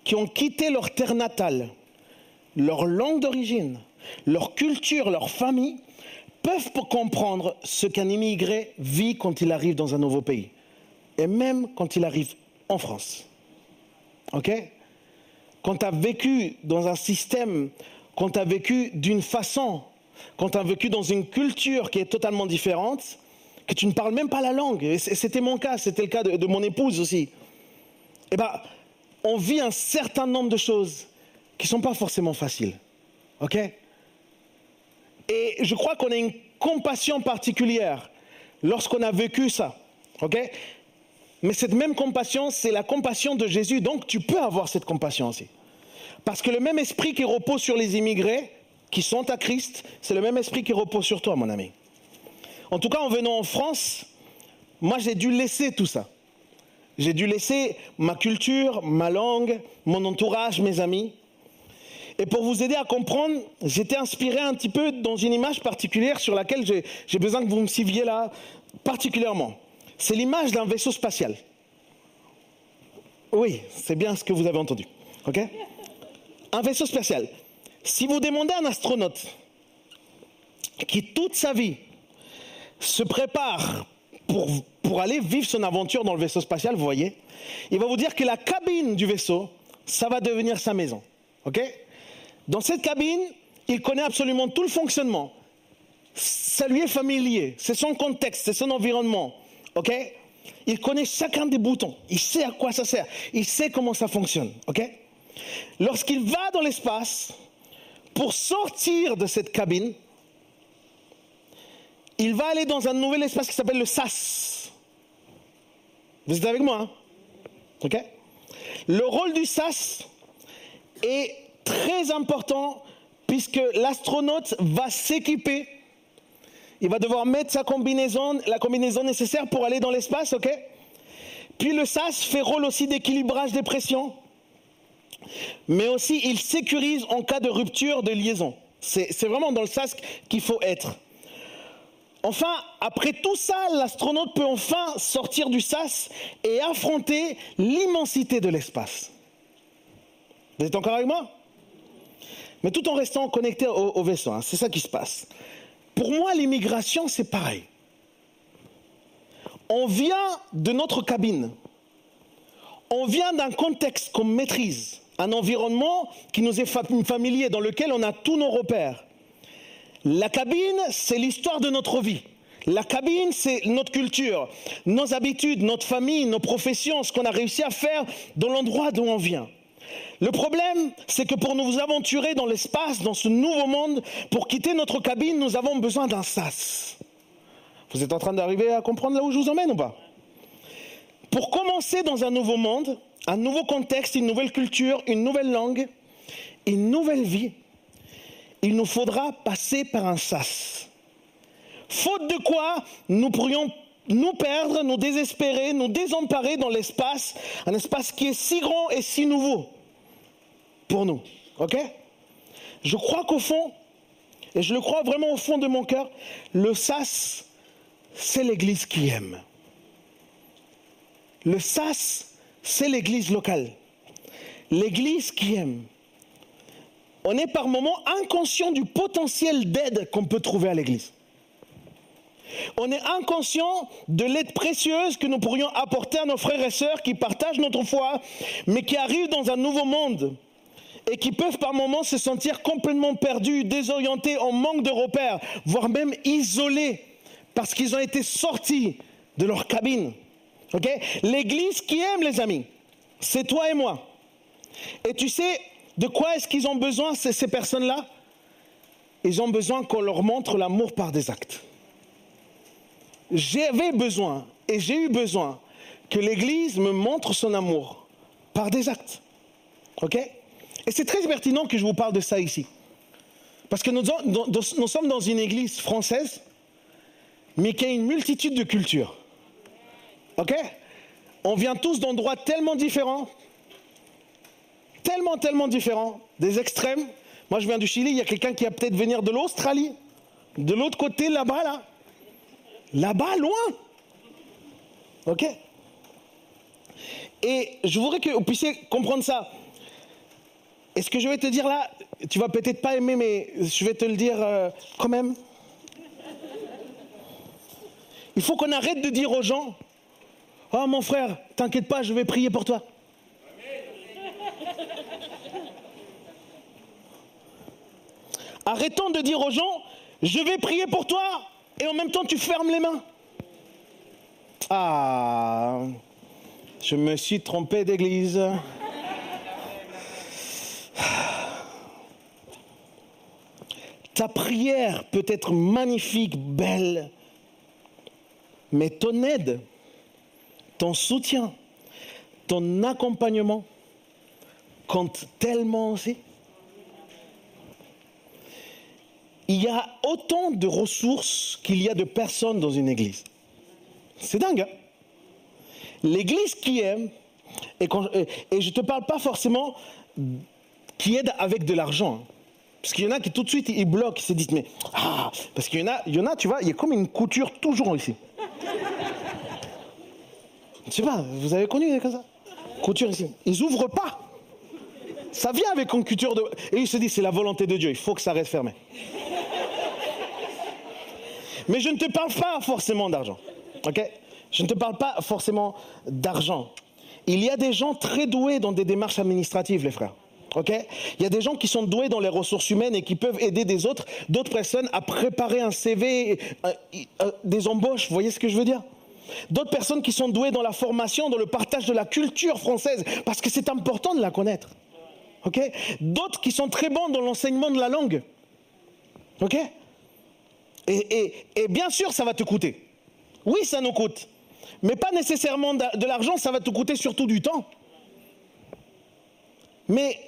Speaker 4: qui ont quitté leur terre natale, leur langue d'origine, leur culture, leur famille, peuvent comprendre ce qu'un immigré vit quand il arrive dans un nouveau pays. Et même quand il arrive en France. OK? Quand tu as vécu dans un système, quand tu as vécu d'une façon, quand tu as vécu dans une culture qui est totalement différente, que tu ne parles même pas la langue. C'était mon cas, c'était le cas de, mon épouse aussi. Eh bien, on vit un certain nombre de choses qui ne sont pas forcément faciles. OK? Et je crois qu'on a une compassion particulière lorsqu'on a vécu ça. OK? Mais cette même compassion, c'est la compassion de Jésus. Donc, tu peux avoir cette compassion aussi. Parce que le même esprit qui repose sur les immigrés, qui sont à Christ, c'est le même esprit qui repose sur toi, mon ami. En tout cas, en venant en France, moi j'ai dû laisser tout ça. J'ai dû laisser ma culture, ma langue, mon entourage, mes amis. Et pour vous aider à comprendre, j'étais inspiré un petit peu dans une image particulière sur laquelle j'ai besoin que vous me suiviez là particulièrement. C'est l'image d'un vaisseau spatial. Oui, c'est bien ce que vous avez entendu. OK? Un vaisseau spatial. Si vous demandez à un astronaute qui toute sa vie se prépare pour, pour aller vivre son aventure dans le vaisseau spatial, vous voyez, il va vous dire que la cabine du vaisseau, ça va devenir sa maison. OK? Dans cette cabine, il connaît absolument tout le fonctionnement. Ça lui est familier, c'est son contexte, c'est son environnement. OK? Il connaît chacun des boutons, il sait à quoi ça sert, il sait comment ça fonctionne. OK? Lorsqu'il va dans l'espace, pour sortir de cette cabine, il va aller dans un nouvel espace qui s'appelle le SAS. Vous êtes avec moi hein? Ok? Le rôle du SAS est très important puisque l'astronaute va s'équiper. Il va devoir mettre sa combinaison, la combinaison nécessaire pour aller dans l'espace, ok? Puis le SAS fait rôle aussi d'équilibrage des pressions, mais aussi il sécurise en cas de rupture de liaison. C'est vraiment dans le SAS qu'il faut être. Enfin, après tout ça, l'astronaute peut enfin sortir du sas et affronter l'immensité de l'espace. Vous êtes encore avec moi? Mais tout en restant connecté au, vaisseau, hein, c'est ça qui se passe. Pour moi, l'immigration, c'est pareil. On vient de notre cabine. On vient d'un contexte qu'on maîtrise, un environnement qui nous est familier, dans lequel on a tous nos repères. La cabine, c'est l'histoire de notre vie. La cabine, c'est notre culture, nos habitudes, notre famille, nos professions, ce qu'on a réussi à faire dans l'endroit d'où on vient. Le problème, c'est que pour nous aventurer dans l'espace, dans ce nouveau monde, pour quitter notre cabine, nous avons besoin d'un sas. Vous êtes en train d'arriver à comprendre là où je vous emmène ou pas? Pour commencer dans un nouveau monde, un nouveau contexte, une nouvelle culture, une nouvelle langue, une nouvelle vie, il nous faudra passer par un sas. Faute de quoi, nous pourrions nous perdre, nous désespérer, nous désemparer dans l'espace, un espace qui est si grand et si nouveau pour nous. OK? Je crois qu'au fond, et je le crois vraiment au fond de mon cœur, le SAS, c'est l'Église qui aime. Le SAS, c'est l'Église locale. L'Église qui aime on est par moments inconscient du potentiel d'aide qu'on peut trouver à l'Église. On est inconscient de l'aide précieuse que nous pourrions apporter à nos frères et sœurs qui partagent notre foi, mais qui arrivent dans un nouveau monde et qui peuvent par moments se sentir complètement perdus, désorientés, en manque de repères, voire même isolés, parce qu'ils ont été sortis de leur cabine. L'Église qui aime, les amis, c'est toi et moi. Et tu sais, de quoi est-ce qu'ils ont besoin, ces, personnes-là? Ils ont besoin qu'on leur montre l'amour par des actes. J'avais besoin et j'ai eu besoin que l'Église me montre son amour par des actes. OK? Et c'est très pertinent que je vous parle de ça ici. Parce que nous, sommes dans une Église française, mais qui a une multitude de cultures. OK? On vient tous d'endroits tellement différents, tellement, tellement différents, des extrêmes. Moi, je viens du Chili, il y a quelqu'un qui va peut-être venir de l'Australie, de l'autre côté, là-bas, là. Là-bas, loin. OK? Et je voudrais que vous puissiez comprendre ça. Et ce que je vais te dire là, tu vas peut-être pas aimer, mais je vais te le dire euh, quand même. Il faut qu'on arrête de dire aux gens Oh mon frère, t'inquiète pas, je vais prier pour toi. Arrêtons de dire aux gens Je vais prier pour toi et en même temps tu fermes les mains. Ah, je me suis trompé d'église. Ta prière peut être magnifique, belle, mais ton aide, ton soutien, ton accompagnement compte tellement aussi. Il y a autant de ressources qu'il y a de personnes dans une église. C'est dingue. Hein? L'église qui aime, et, je ne te parle pas forcément qui aide avec de l'argent. Hein. Parce qu'il y en a qui tout de suite ils bloquent, ils se disent mais ah parce qu'il y en a, il y en a, tu vois, il y a comme une couture toujours ici. Je sais pas, vous avez connu comme ça? Couture ici. Ils ouvrent pas. Ça vient avec une couture de. Et ils se disent c'est la volonté de Dieu, il faut que ça reste fermé. Mais je ne te parle pas forcément d'argent. Ok? Je ne te parle pas forcément d'argent. Il y a des gens très doués dans des démarches administratives, les frères. Il y a des gens qui sont doués dans les ressources humaines et qui peuvent aider des autres, d'autres personnes à préparer un CV, euh, euh, des embauches. Vous voyez ce que je veux dire? D'autres personnes qui sont douées dans la formation, dans le partage de la culture française, parce que c'est important de la connaître. D'autres qui sont très bons dans l'enseignement de la langue. et, et bien sûr, ça va te coûter. Oui, ça nous coûte. Mais pas nécessairement de l'argent, ça va te coûter surtout du temps. Mais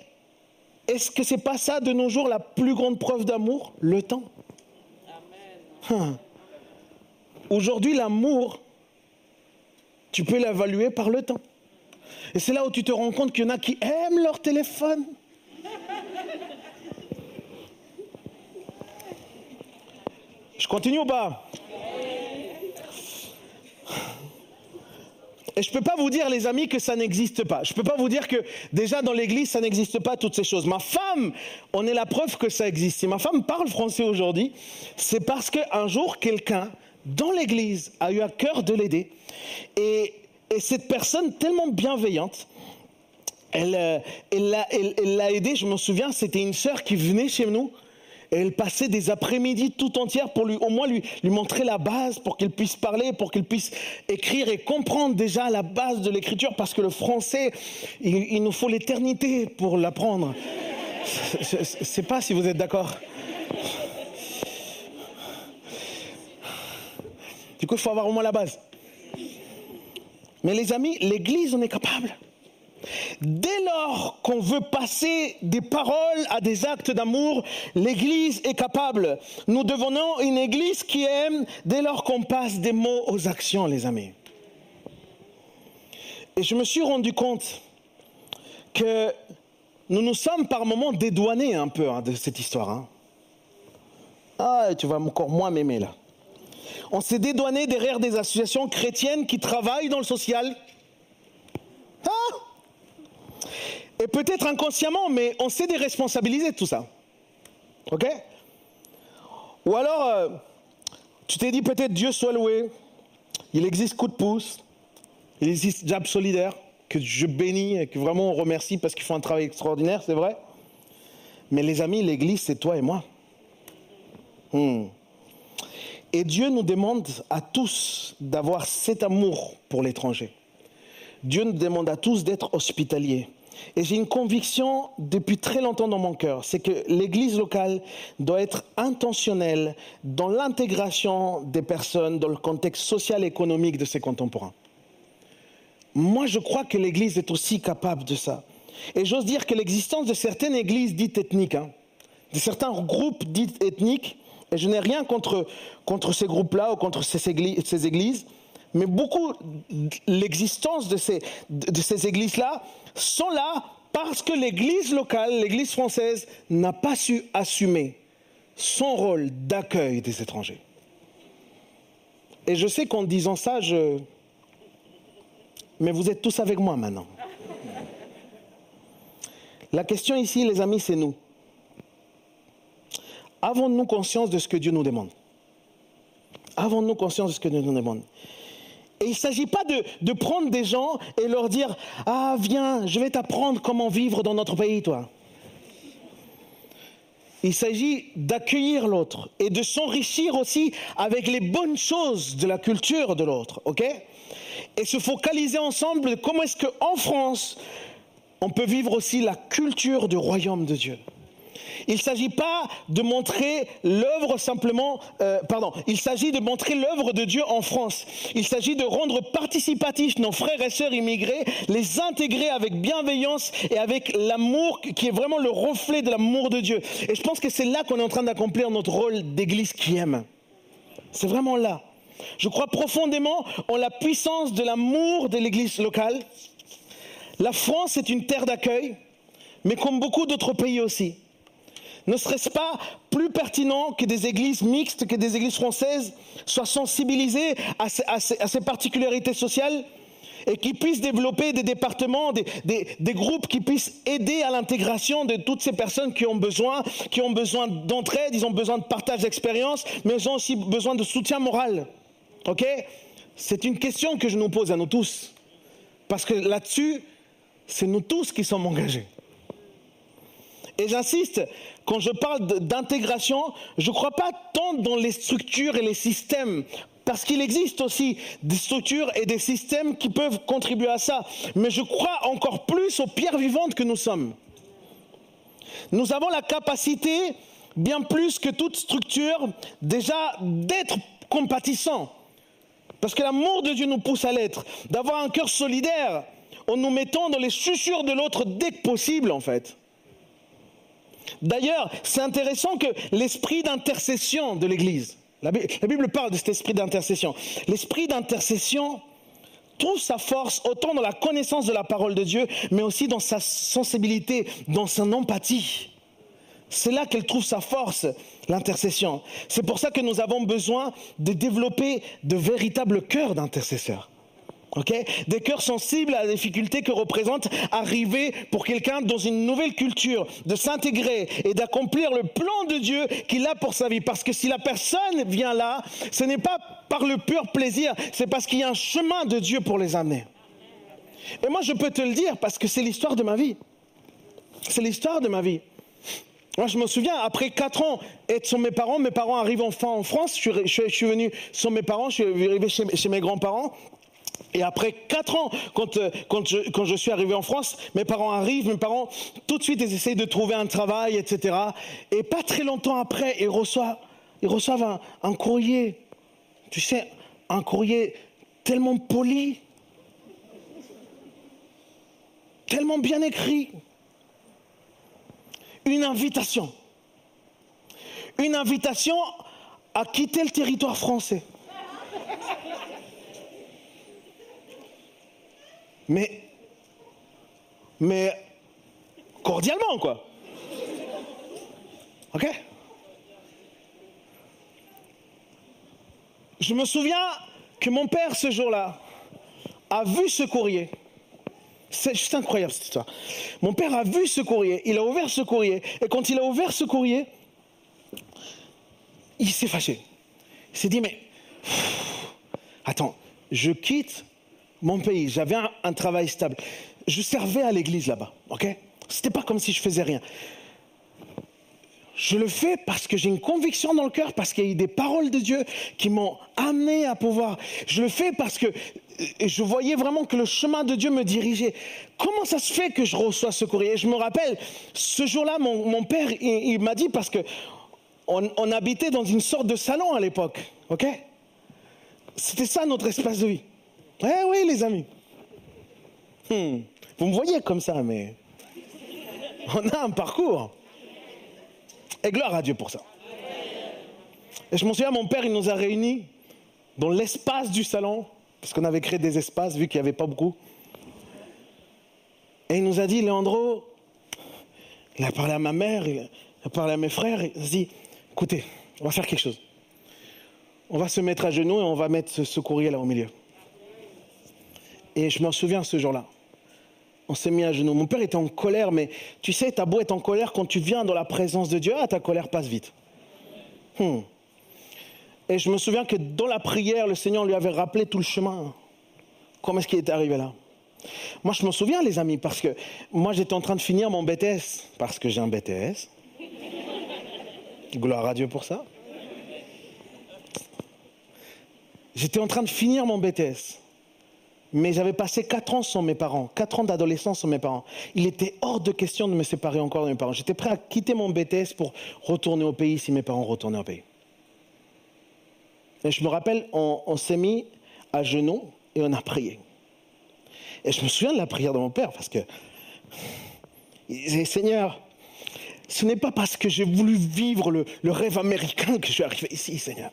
Speaker 4: est-ce que c'est pas ça de nos jours la plus grande preuve d'amour? Le temps. Hein. Aujourd'hui, l'amour, tu peux l'évaluer par le temps. Et c'est là où tu te rends compte qu'il y en a qui aiment leur téléphone. Je continue ou pas? Je ne peux pas vous dire, les amis, que ça n'existe pas. Je ne peux pas vous dire que déjà dans l'église, ça n'existe pas, toutes ces choses. Ma femme, on est la preuve que ça existe. Si ma femme parle français aujourd'hui, c'est parce qu'un jour, quelqu'un dans l'église a eu à cœur de l'aider. Et, cette personne tellement bienveillante, elle euh, l'a elle, elle, aidé, je me souviens, c'était une sœur qui venait chez nous elle passait des après-midi tout entières pour lui, au moins lui, montrer la base, pour qu'il puisse parler, pour qu'il puisse écrire et comprendre déjà la base de l'écriture, parce que le français, il, nous faut l'éternité pour l'apprendre. Je ne sais pas si vous êtes d'accord. Du coup, il faut avoir au moins la base. Mais les amis, l'Église, on est capable. Dès lors qu'on veut passer des paroles à des actes d'amour, l'Église est capable. Nous devenons une Église qui aime dès lors qu'on passe des mots aux actions, les amis. Et je me suis rendu compte que nous nous sommes par moments dédouanés un peu hein, de cette histoire. Hein. Ah, tu vas encore moins m'aimer là. On s'est dédouané derrière des associations chrétiennes qui travaillent dans le social. Ah et peut-être inconsciemment, mais on s'est déresponsabilisé de tout ça. Ok? Ou alors, euh, tu t'es dit peut-être Dieu soit loué, il existe coup de pouce, il existe Jab Solidaire, que je bénis et que vraiment on remercie parce qu'ils font un travail extraordinaire, c'est vrai. Mais les amis, l'Église, c'est toi et moi. Hmm. Et Dieu nous demande à tous d'avoir cet amour pour l'étranger. Dieu nous demande à tous d'être hospitaliers Et j'ai une conviction depuis très longtemps dans mon cœur, c'est que l'Église locale doit être intentionnelle dans l'intégration des personnes dans le contexte social et économique de ses contemporains. Moi, je crois que l'Église est aussi capable de ça. Et j'ose dire que l'existence de certaines églises dites ethniques, hein, de certains groupes dits ethniques, et je n'ai rien contre, contre ces groupes-là ou contre ces églises, ces églises mais beaucoup, l'existence de ces, de ces églises-là sont là parce que l'église locale, l'église française, n'a pas su assumer son rôle d'accueil des étrangers. Et je sais qu'en disant ça, je... Mais vous êtes tous avec moi maintenant. La question ici, les amis, c'est nous. Avons-nous conscience de ce que Dieu nous demande? Avons-nous conscience de ce que Dieu nous demande? Il ne s'agit pas de, de, prendre des gens et leur dire Ah, viens, je vais t'apprendre comment vivre dans notre pays, toi. Il s'agit d'accueillir l'autre et de s'enrichir aussi avec les bonnes choses de la culture de l'autre, ok? Et se focaliser ensemble comment est-ce qu'en France, on peut vivre aussi la culture du royaume de Dieu. Il ne s'agit pas de montrer l'œuvre simplement, euh, pardon, il s'agit de montrer l'œuvre de Dieu en France. Il s'agit de rendre participatifs nos frères et sœurs immigrés, les intégrer avec bienveillance et avec l'amour qui est vraiment le reflet de l'amour de Dieu. Et je pense que c'est là qu'on est en train d'accomplir notre rôle d'église qui aime. C'est vraiment là. Je crois profondément en la puissance de l'amour de l'église locale. La France est une terre d'accueil, mais comme beaucoup d'autres pays aussi. Ne serait-ce pas plus pertinent que des églises mixtes, que des églises françaises soient sensibilisées à ces, particularités sociales et qui puissent développer des départements, des, groupes qui puissent aider à l'intégration de toutes ces personnes qui ont besoin, qui ont besoin d'entraide, ils ont besoin de partage d'expérience, mais ils ont aussi besoin de soutien moral. C'est une question que je nous pose à nous tous. Parce que là-dessus, c'est nous tous qui sommes engagés. Et j'insiste, quand je parle d'intégration, je ne crois pas tant dans les structures et les systèmes, parce qu'il existe aussi des structures et des systèmes qui peuvent contribuer à ça. Mais je crois encore plus aux pierres vivantes que nous sommes. Nous avons la capacité, bien plus que toute structure, déjà d'être compatissants. Parce que l'amour de Dieu nous pousse à l'être, d'avoir un cœur solidaire en nous mettant dans les susurres de l'autre dès que possible, en fait. D'ailleurs, c'est intéressant que l'esprit d'intercession de l'Église, la Bible parle de cet esprit d'intercession, l'esprit d'intercession trouve sa force autant dans la connaissance de la parole de Dieu, mais aussi dans sa sensibilité, dans son empathie. C'est là qu'elle trouve sa force, l'intercession. C'est pour ça que nous avons besoin de développer de véritables cœurs d'intercesseurs. Des cœurs sensibles à la difficulté que représente arriver pour quelqu'un dans une nouvelle culture, de s'intégrer et d'accomplir le plan de Dieu qu'il a pour sa vie. Parce que si la personne vient là, ce n'est pas par le pur plaisir, c'est parce qu'il y a un chemin de Dieu pour les amener. Et moi, je peux te le dire parce que c'est l'histoire de ma vie. C'est l'histoire de ma vie. Moi, je me souviens, après quatre ans être sur mes parents, mes parents arrivent enfin en France. Je suis, venu sur mes parents, je suis arrivé chez mes grands-parents. Et après quatre ans, quand, euh, quand, je, quand, je, suis arrivé en France, mes parents arrivent, mes parents, tout de suite, ils essayent de trouver un travail, etc. Et pas très longtemps après, ils reçoivent, ils reçoivent un, un courrier, tu sais, un courrier tellement poli, tellement bien écrit. Une invitation. Une invitation à quitter le territoire français. Mais, mais cordialement, quoi. OK? Je me souviens que mon père, ce jour-là, a vu ce courrier. C'est juste incroyable cette histoire. Mon père a vu ce courrier, il a ouvert ce courrier, et quand il a ouvert ce courrier, il s'est fâché. Il s'est dit, mais attends, je quitte mon pays, j'avais un, travail stable. Je servais à l'église là-bas, ok? C'était pas comme si je faisais rien. Je le fais parce que j'ai une conviction dans le cœur, parce qu'il y a eu des paroles de Dieu qui m'ont amené à pouvoir. Je le fais parce que je voyais vraiment que le chemin de Dieu me dirigeait. Comment ça se fait que je reçois ce courrier? Je me rappelle, ce jour-là, mon, père, il, m'a dit, parce que on, habitait dans une sorte de salon à l'époque, ok? C'était ça notre espace de vie. Eh oui, les amis. Hmm. Vous me voyez comme ça, mais on a un parcours. Et gloire à Dieu pour ça. Et je m'en souviens, mon père, il nous a réunis dans l'espace du salon, parce qu'on avait créé des espaces, vu qu'il n'y avait pas beaucoup. Et il nous a dit, Leandro, il a parlé à ma mère, il a parlé à mes frères, il a dit, écoutez, on va faire quelque chose. On va se mettre à genoux et on va mettre ce, ce courrier là au milieu. Et je m'en souviens ce jour-là on s'est mis à genoux. Mon père était en colère, mais tu sais, ta beau être en colère quand tu viens dans la présence de Dieu, ah, ta colère passe vite. Hmm. Et je me souviens que dans la prière, le Seigneur lui avait rappelé tout le chemin. Comment est-ce qu'il est arrivé là? Moi, je me souviens, les amis, parce que moi, j'étais en train de finir mon BTS, parce que j'ai un BTS. Gloire à Dieu pour ça. J'étais en train de finir mon BTS mais j'avais passé quatre ans sans mes parents, quatre ans d'adolescence sans mes parents. Il était hors de question de me séparer encore de mes parents. J'étais prêt à quitter mon BTS pour retourner au pays si mes parents retournaient au pays. Et je me rappelle, on, s'est mis à genoux et on a prié. Et je me souviens de la prière de mon père parce que il disait Seigneur, ce n'est pas parce que j'ai voulu vivre le rêve américain que je suis arrivé ici, Seigneur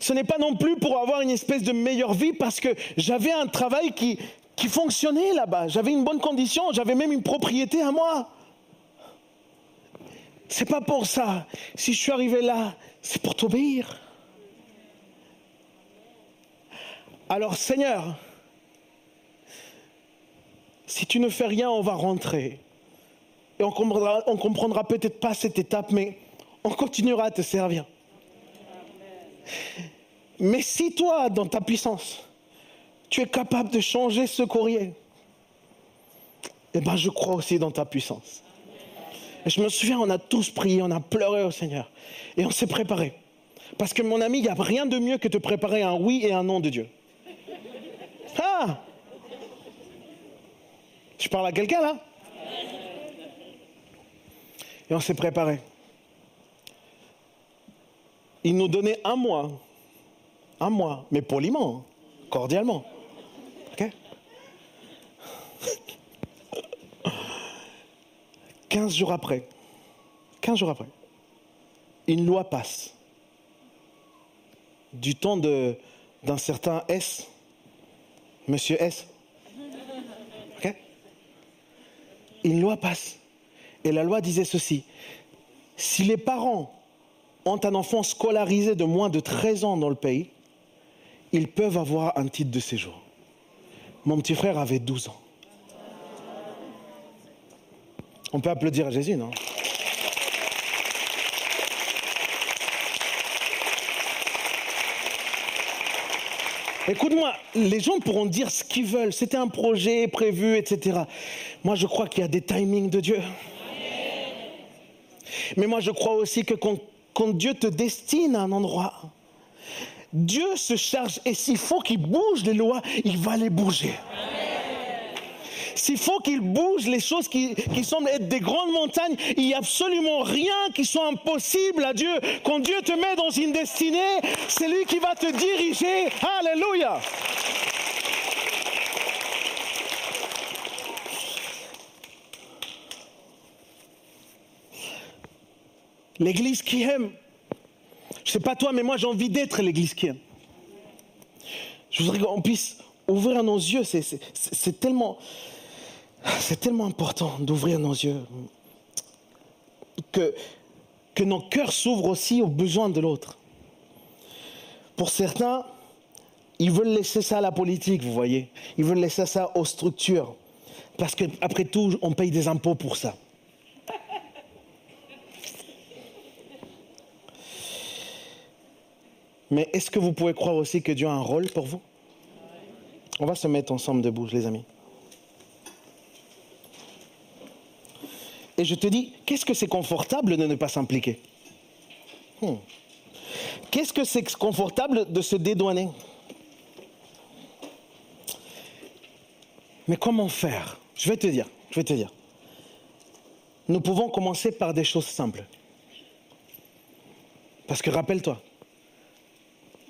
Speaker 4: ce n'est pas non plus pour avoir une espèce de meilleure vie parce que j'avais un travail qui, fonctionnait là-bas. J'avais une bonne condition, j'avais même une propriété à moi. C'est pas pour ça. Si je suis arrivé là, c'est pour t'obéir. Alors Seigneur, si tu ne fais rien, on va rentrer. Et on comprendra, comprendra peut-être pas cette étape, mais on continuera à te servir. Mais si toi, dans ta puissance, tu es capable de changer ce courrier, eh bien, je crois aussi dans ta puissance. Et je me souviens, on a tous prié, on a pleuré au Seigneur. Et on s'est préparé. Parce que mon ami, il n'y a rien de mieux que de préparer un oui et un non de Dieu. Ah Je parle à quelqu'un là? Et on s'est préparé. Il nous donnait un mois un mois, mais poliment, cordialement. OK? 15 jours après, 15 jours après, une loi passe. Du temps d'un certain S, monsieur S. Une loi passe. Et la loi disait ceci. Si les parents ont un enfant scolarisé de moins de 13 ans dans le pays, ils peuvent avoir un titre de séjour. Mon petit frère avait 12 ans. On peut applaudir à Jésus, non? Écoute-moi, les gens pourront dire ce qu'ils veulent. C'était un projet prévu, etc. Moi, je crois qu'il y a des timings de Dieu. Mais moi, je crois aussi que quand, quand Dieu te destine à un endroit, Dieu se charge et s'il faut qu'il bouge les lois, il va les bouger. S'il faut qu'il bouge les choses qui, semblent être des grandes montagnes, il n'y a absolument rien qui soit impossible à Dieu. Quand Dieu te met dans une destinée, c'est lui qui va te diriger. Alléluia. L'Église qui aime, je sais pas toi, mais moi j'ai envie d'être l'église qui aime. Je voudrais qu'on puisse ouvrir nos yeux. C'est tellement, c'est tellement important d'ouvrir nos yeux. Que, que nos cœurs s'ouvrent aussi aux besoins de l'autre. Pour certains, ils veulent laisser ça à la politique, vous voyez. Ils veulent laisser ça aux structures. Parce qu'après tout, on paye des impôts pour ça. Mais est-ce que vous pouvez croire aussi que Dieu a un rôle pour vous? On va se mettre ensemble debout, les amis. Et je te dis, qu'est-ce que c'est confortable de ne pas s'impliquer? Hmm. Qu'est-ce que c'est confortable de se dédouaner? Mais comment faire? Je vais te dire, je vais te dire. Nous pouvons commencer par des choses simples. Parce que rappelle-toi,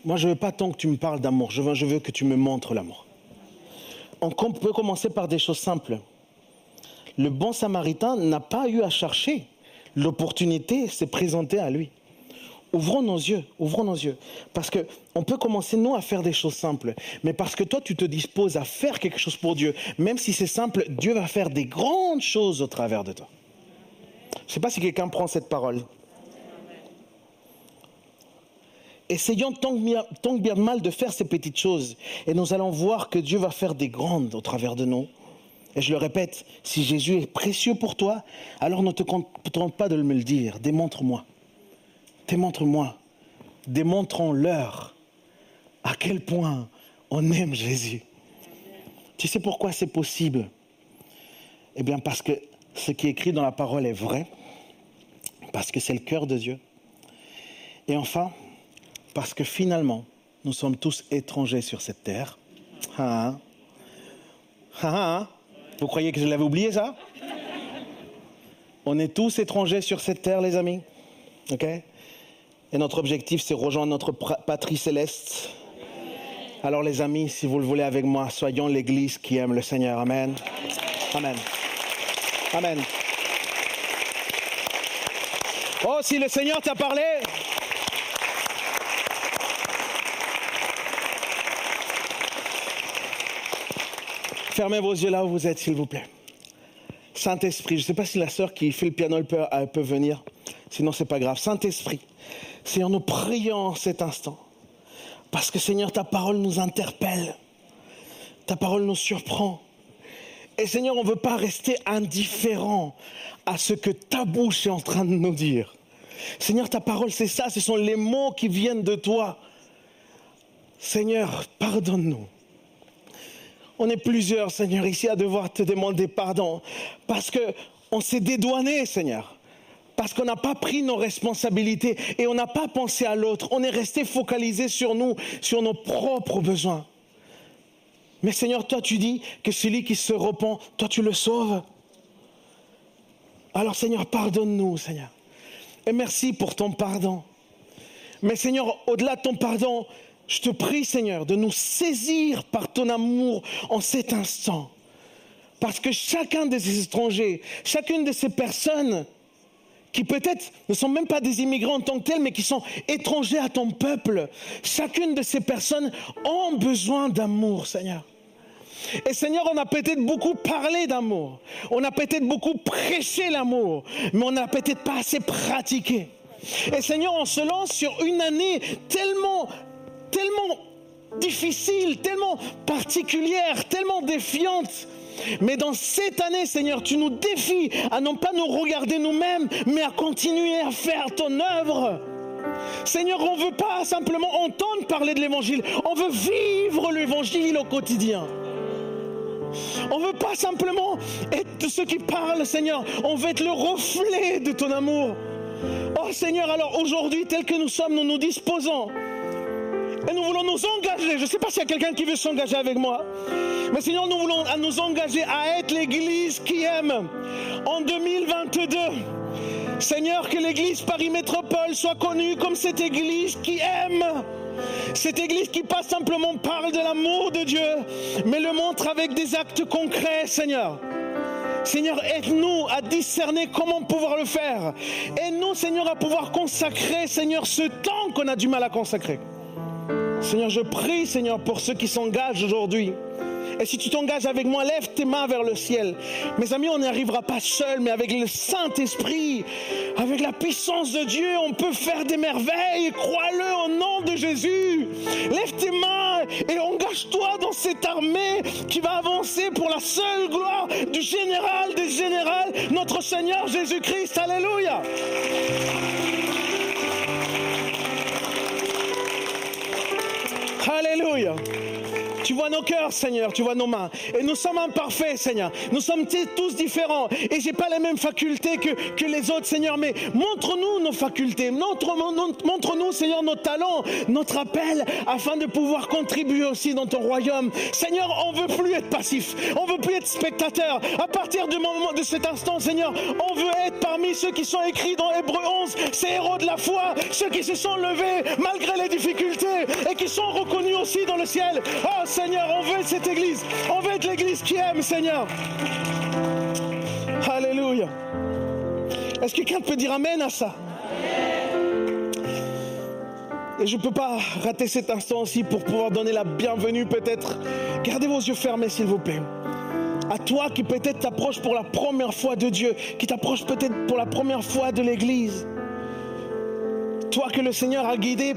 Speaker 4: moi je veux pas tant que tu me parles d'amour, je veux, que tu me montres l'amour. On peut commencer par des choses simples. Le bon samaritain n'a pas eu à chercher. L'opportunité s'est présentée à lui. Ouvrons nos yeux, ouvrons nos yeux. Parce qu'on peut commencer, nous, à faire des choses simples. Mais parce que toi, tu te disposes à faire quelque chose pour Dieu, même si c'est simple, Dieu va faire des grandes choses au travers de toi. Je ne sais pas si quelqu'un prend cette parole. Essayons tant que, bien, tant bien mal de faire ces petites choses. Et nous allons voir que Dieu va faire des grandes au travers de nous. Et je le répète, si Jésus est précieux pour toi, alors ne te contente pas de me le dire, démontre-moi. Démontre-moi. Démontrons-leur à quel point on aime Jésus. Tu sais pourquoi c'est possible? Eh bien parce que ce qui est écrit dans la parole est vrai, parce que c'est le cœur de Dieu. Et enfin, parce que finalement, nous sommes tous étrangers sur cette terre. Ah, ah, ah, Vous croyez que je l'avais oublié ça? On est tous étrangers sur cette terre, les amis. OK? Et notre objectif, c'est rejoindre notre patrie céleste. Alors les amis, si vous le voulez avec moi, soyons l'Église qui aime le Seigneur. Amen. Amen. Amen. Oh, si le Seigneur t'a parlé, fermez vos yeux là où vous êtes, s'il vous plaît. Saint-Esprit, je ne sais pas si la sœur qui fait le piano peut, venir, sinon c'est pas grave. Saint-Esprit, Seigneur, nous prions cet instant. Parce que Seigneur, ta parole nous interpelle. Ta parole nous surprend. Et Seigneur, on ne veut pas rester indifférent à ce que ta bouche est en train de nous dire. Seigneur, ta parole, c'est ça, ce sont les mots qui viennent de toi. Seigneur, pardonne-nous. On est plusieurs, Seigneur, ici à devoir te demander pardon parce que on s'est dédouané, Seigneur parce qu'on n'a pas pris nos responsabilités et on n'a pas pensé à l'autre. On est resté focalisé sur nous, sur nos propres besoins. Mais Seigneur, toi tu dis que celui qui se repent, toi tu le sauves. Alors Seigneur, pardonne-nous, Seigneur. Et merci pour ton pardon. Mais Seigneur, au-delà de ton pardon, je te prie, Seigneur, de nous saisir par ton amour en cet instant. Parce que chacun de ces étrangers, chacune de ces personnes qui peut-être ne sont même pas des immigrants en tant que tels, mais qui sont étrangers à ton peuple. Chacune de ces personnes ont besoin d'amour, Seigneur. Et Seigneur, on a peut-être beaucoup parlé d'amour, on a peut-être beaucoup prêché l'amour, mais on n'a peut-être pas assez pratiqué. Et Seigneur, on se lance sur une année tellement, tellement difficile, tellement particulière, tellement défiante mais dans cette année, Seigneur, tu nous défies à non pas nous regarder nous-mêmes, mais à continuer à faire ton œuvre. Seigneur, on ne veut pas simplement entendre parler de l'évangile, on veut vivre l'évangile au quotidien. On ne veut pas simplement être ceux qui parlent, Seigneur, on veut être le reflet de ton amour. Oh Seigneur, alors aujourd'hui, tel que nous sommes, nous nous disposons et nous voulons nous engager. Je ne sais pas s'il y a quelqu'un qui veut s'engager avec moi. Mais Seigneur, nous voulons nous engager à être l'Église qui aime en 2022. Seigneur, que l'Église Paris Métropole soit connue comme cette Église qui aime. Cette Église qui pas simplement parle de l'amour de Dieu, mais le montre avec des actes concrets, Seigneur. Seigneur, aide-nous à discerner comment pouvoir le faire. Aide-nous, Seigneur, à pouvoir consacrer, Seigneur, ce temps qu'on a du mal à consacrer. Seigneur, je prie, Seigneur, pour ceux qui s'engagent aujourd'hui. Et si tu t'engages avec moi, lève tes mains vers le ciel. Mes amis, on n'y arrivera pas seul, mais avec le Saint-Esprit, avec la puissance de Dieu, on peut faire des merveilles. Crois-le au nom de Jésus. Lève tes mains et engage-toi dans cette armée qui va avancer pour la seule gloire du général des générales, notre Seigneur Jésus-Christ. Alléluia. Alléluia. Tu vois nos cœurs, Seigneur, tu vois nos mains. Et nous sommes imparfaits, Seigneur. Nous sommes tous différents. Et j'ai pas les mêmes facultés que, que les autres, Seigneur. Mais montre-nous nos facultés. Montre-nous, Seigneur, nos talents, notre appel, afin de pouvoir contribuer aussi dans ton royaume. Seigneur, on veut plus être passif. On veut plus être spectateur. À partir du moment de cet instant, Seigneur, on veut être parmi ceux qui sont écrits dans Hébreu 11, ces héros de la foi, ceux qui se sont levés malgré les difficultés et qui sont reconnus aussi dans le ciel. Oh Seigneur, on veut cette église. On veut être l'église qui aime, Seigneur. Alléluia. Est-ce que quelqu'un peut dire Amen à ça? Et je ne peux pas rater cet instant aussi pour pouvoir donner la bienvenue peut-être. Gardez vos yeux fermés s'il vous plaît. À toi qui peut-être t'approches pour la première fois de Dieu, qui t'approche peut-être pour la première fois de l'Église. Toi que le Seigneur a guidé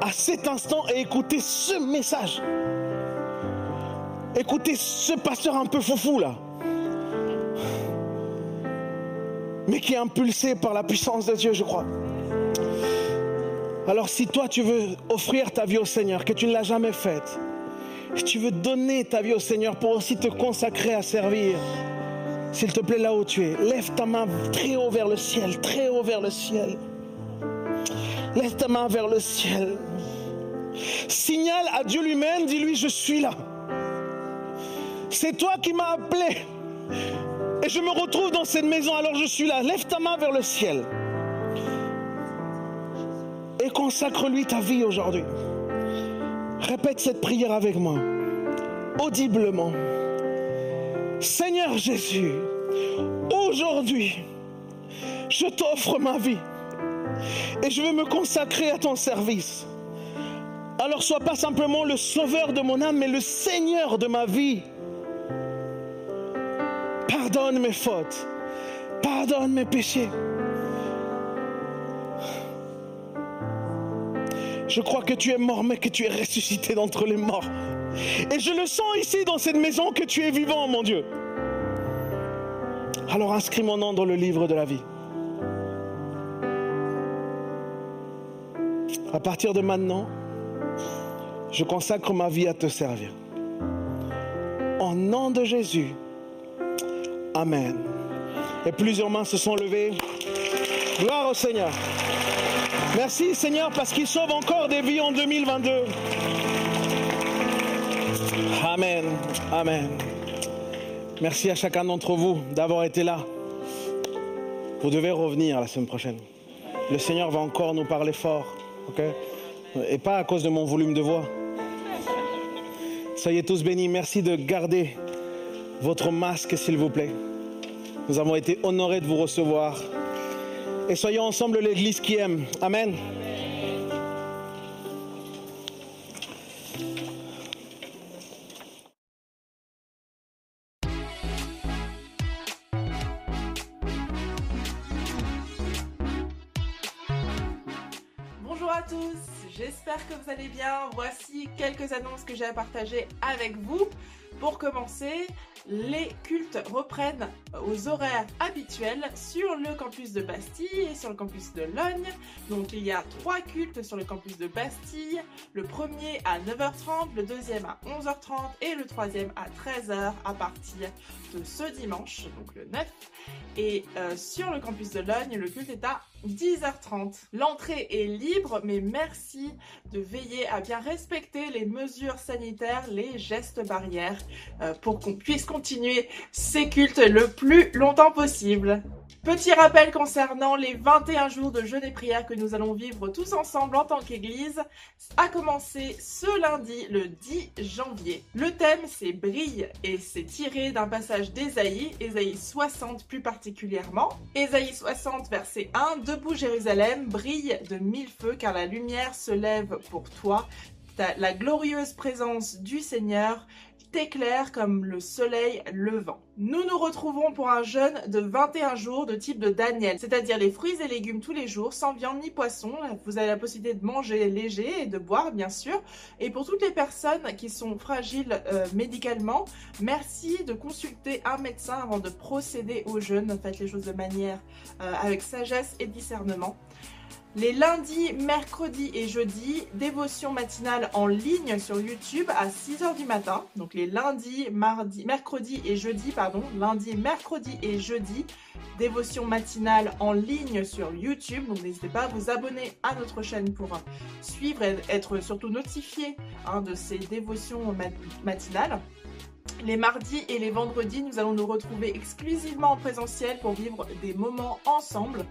Speaker 4: à cet instant et écouter ce message. Écoutez ce pasteur un peu foufou là. Mais qui est impulsé par la puissance de Dieu, je crois. Alors si toi tu veux offrir ta vie au Seigneur, que tu ne l'as jamais faite, si tu veux donner ta vie au Seigneur pour aussi te consacrer à servir, s'il te plaît là où tu es, lève ta main très haut vers le ciel, très haut vers le ciel. Lève ta main vers le ciel. Signale à Dieu lui-même, dis-lui, je suis là. C'est toi qui m'as appelé. Et je me retrouve dans cette maison, alors je suis là. Lève ta main vers le ciel. Et consacre-lui ta vie aujourd'hui. Répète cette prière avec moi, audiblement. Seigneur Jésus, aujourd'hui, je t'offre ma vie et je veux me consacrer à ton service. Alors sois pas simplement le sauveur de mon âme, mais le Seigneur de ma vie. Pardonne mes fautes. Pardonne mes péchés. Je crois que tu es mort, mais que tu es ressuscité d'entre les morts. Et je le sens ici dans cette maison que tu es vivant, mon Dieu. Alors inscris mon nom dans le livre de la vie. À partir de maintenant, je consacre ma vie à te servir. Au nom de Jésus. Amen. Et plusieurs mains se sont levées. Gloire au Seigneur. Merci Seigneur parce qu'il sauve encore des vies en 2022. Amen. Amen. Merci à chacun d'entre vous d'avoir été là. Vous devez revenir la semaine prochaine. Le Seigneur va encore nous parler fort. Et pas à cause de mon volume de voix. Soyez tous bénis. Merci de garder votre masque, s'il vous plaît. Nous avons été honorés de vous recevoir. Et soyons ensemble l'Église qui aime. Amen.
Speaker 1: Bonjour à tous, j'espère que vous allez bien. Voici quelques annonces que j'ai à partager avec vous. Pour commencer, les cultes reprennent aux horaires habituels sur le campus de Bastille et sur le campus de Logne. Donc il y a trois cultes sur le campus de Bastille. Le premier à 9h30, le deuxième à 11h30 et le troisième à 13h à partir de ce dimanche, donc le 9. Et euh, sur le campus de Logne, le culte est à 10h30. L'entrée est libre, mais merci de veiller à bien respecter les mesures sanitaires, les gestes barrières, euh, pour qu'on puisse continuer ces cultes le plus longtemps possible. Petit rappel concernant les 21 jours de jeûne et prière que nous allons vivre tous ensemble en tant qu'Église, a commencé ce lundi, le 10 janvier. Le thème c'est brille et c'est tiré d'un passage d'Ésaïe, Ésaïe 60 plus particulièrement. Ésaïe 60 verset 1, Debout Jérusalem, brille de mille feux car la lumière se lève pour toi. La glorieuse présence du Seigneur éclair comme le soleil levant. Nous nous retrouvons pour un jeûne de 21 jours de type de Daniel, c'est-à-dire les fruits et légumes tous les jours, sans viande ni poisson. Vous avez la possibilité de manger léger et de boire, bien sûr. Et pour toutes les personnes qui sont fragiles euh, médicalement, merci de consulter un médecin avant de procéder au jeûne. Faites les choses de manière euh, avec sagesse et discernement. Les lundis, mercredis et jeudis, dévotion matinale en ligne sur YouTube à 6h du matin. Donc les lundis, mardi, et jeudi, pardon, lundi, mercredi et jeudi, dévotion matinale en ligne sur YouTube. Donc n'hésitez pas à vous abonner à notre chaîne pour suivre et être surtout notifié hein, de ces dévotions matinales. Les mardis et les vendredis, nous allons nous retrouver exclusivement en présentiel pour vivre des moments ensemble.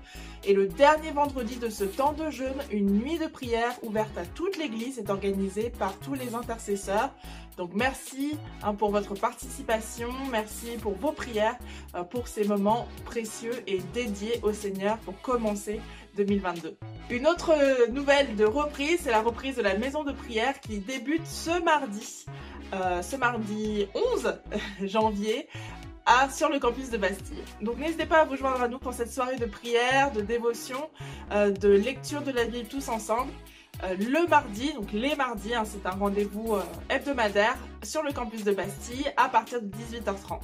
Speaker 1: Et le dernier vendredi de ce temps de jeûne, une nuit de prière ouverte à toute l'Église est organisée par tous les intercesseurs. Donc merci hein, pour votre participation, merci pour vos prières, euh, pour ces moments précieux et dédiés au Seigneur pour commencer 2022. Une autre nouvelle de reprise, c'est la reprise de la maison de prière qui débute ce mardi. Euh, ce mardi 11 janvier à, sur le campus de Bastille. Donc n'hésitez pas à vous joindre à nous pour cette soirée de prière, de dévotion, euh, de lecture de la Bible tous ensemble. Euh, le mardi, donc les mardis, hein, c'est un rendez-vous hebdomadaire sur le campus de Bastille à partir de 18h30.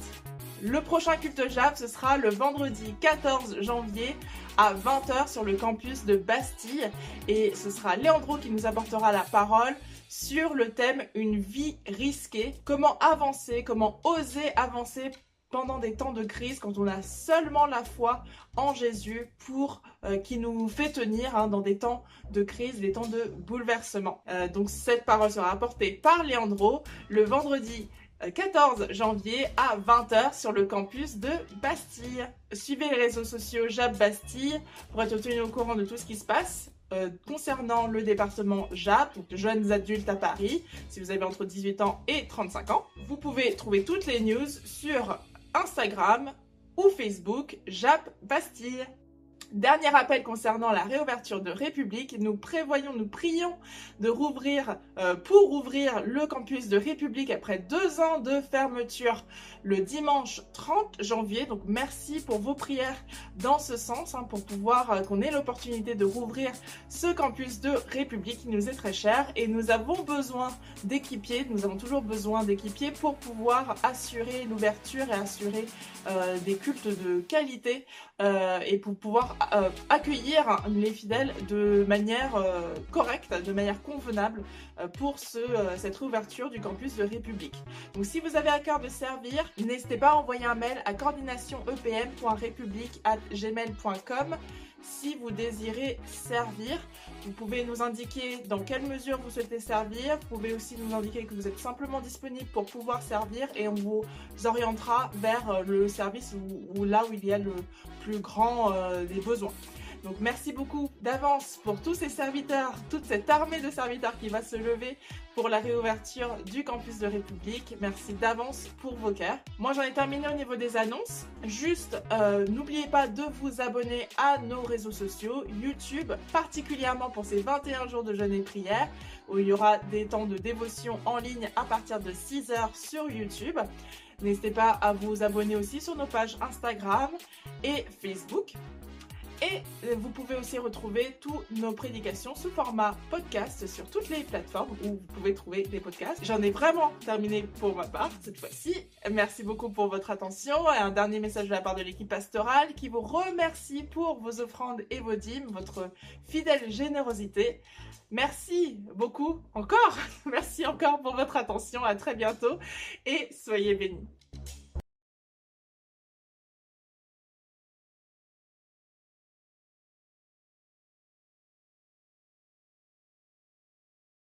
Speaker 1: Le prochain culte JAP, ce sera le vendredi 14 janvier à 20h sur le campus de Bastille. Et ce sera Léandro qui nous apportera la parole sur le thème Une vie risquée. Comment avancer, comment oser avancer pendant des temps de crise, quand on a seulement la foi en Jésus pour euh, qui nous fait tenir hein, dans des temps de crise, des temps de bouleversement. Euh, donc cette parole sera apportée par Leandro le vendredi 14 euh, janvier à 20h sur le campus de Bastille. Suivez les réseaux sociaux Jab Bastille pour être tenu au courant de tout ce qui se passe. Euh, concernant le département JAP, donc jeunes adultes à Paris, si vous avez entre 18 ans et 35 ans. Vous pouvez trouver toutes les news sur Instagram ou Facebook JAP Bastille. Dernier appel concernant la réouverture de République. Nous prévoyons, nous prions de rouvrir, euh, pour ouvrir le campus de République après deux ans de fermeture le dimanche 30 janvier. Donc merci pour vos prières dans ce sens, hein, pour pouvoir euh, qu'on ait l'opportunité de rouvrir ce campus de République qui nous est très cher. Et nous avons besoin d'équipiers, nous avons toujours besoin d'équipiers pour pouvoir assurer l'ouverture et assurer euh, des cultes de qualité et pour pouvoir euh, accueillir les fidèles de manière euh, correcte, de manière convenable pour ce, cette réouverture du campus de République. Donc si vous avez à cœur de servir, n'hésitez pas à envoyer un mail à coordinationepm.republique.gmail.com si vous désirez servir. Vous pouvez nous indiquer dans quelle mesure vous souhaitez servir. Vous pouvez aussi nous indiquer que vous êtes simplement disponible pour pouvoir servir et on vous orientera vers euh, le service ou, là où il y a le plus grand euh, des besoins. Donc merci beaucoup d'avance pour tous ces serviteurs, toute cette armée de serviteurs qui va se lever pour la réouverture du campus de République. Merci d'avance pour vos cœurs. Moi j'en ai terminé au niveau des annonces. Juste euh, n'oubliez pas de vous abonner à nos réseaux sociaux, YouTube, particulièrement pour ces 21 jours de jeûne et prière où il y aura des temps de dévotion en ligne à partir de 6h sur YouTube. N'hésitez pas à vous abonner aussi sur nos pages Instagram et Facebook. Et euh, vous pouvez aussi retrouver toutes nos prédications sous format podcast sur toutes les plateformes où vous pouvez trouver des podcasts. J'en ai vraiment terminé pour ma part cette fois-ci. Merci beaucoup pour votre attention un dernier message de la part de l'équipe pastorale qui vous remercie pour vos offrandes et vos dîmes, votre fidèle générosité. Merci beaucoup encore. Merci encore pour votre attention. À très bientôt et soyez bénis.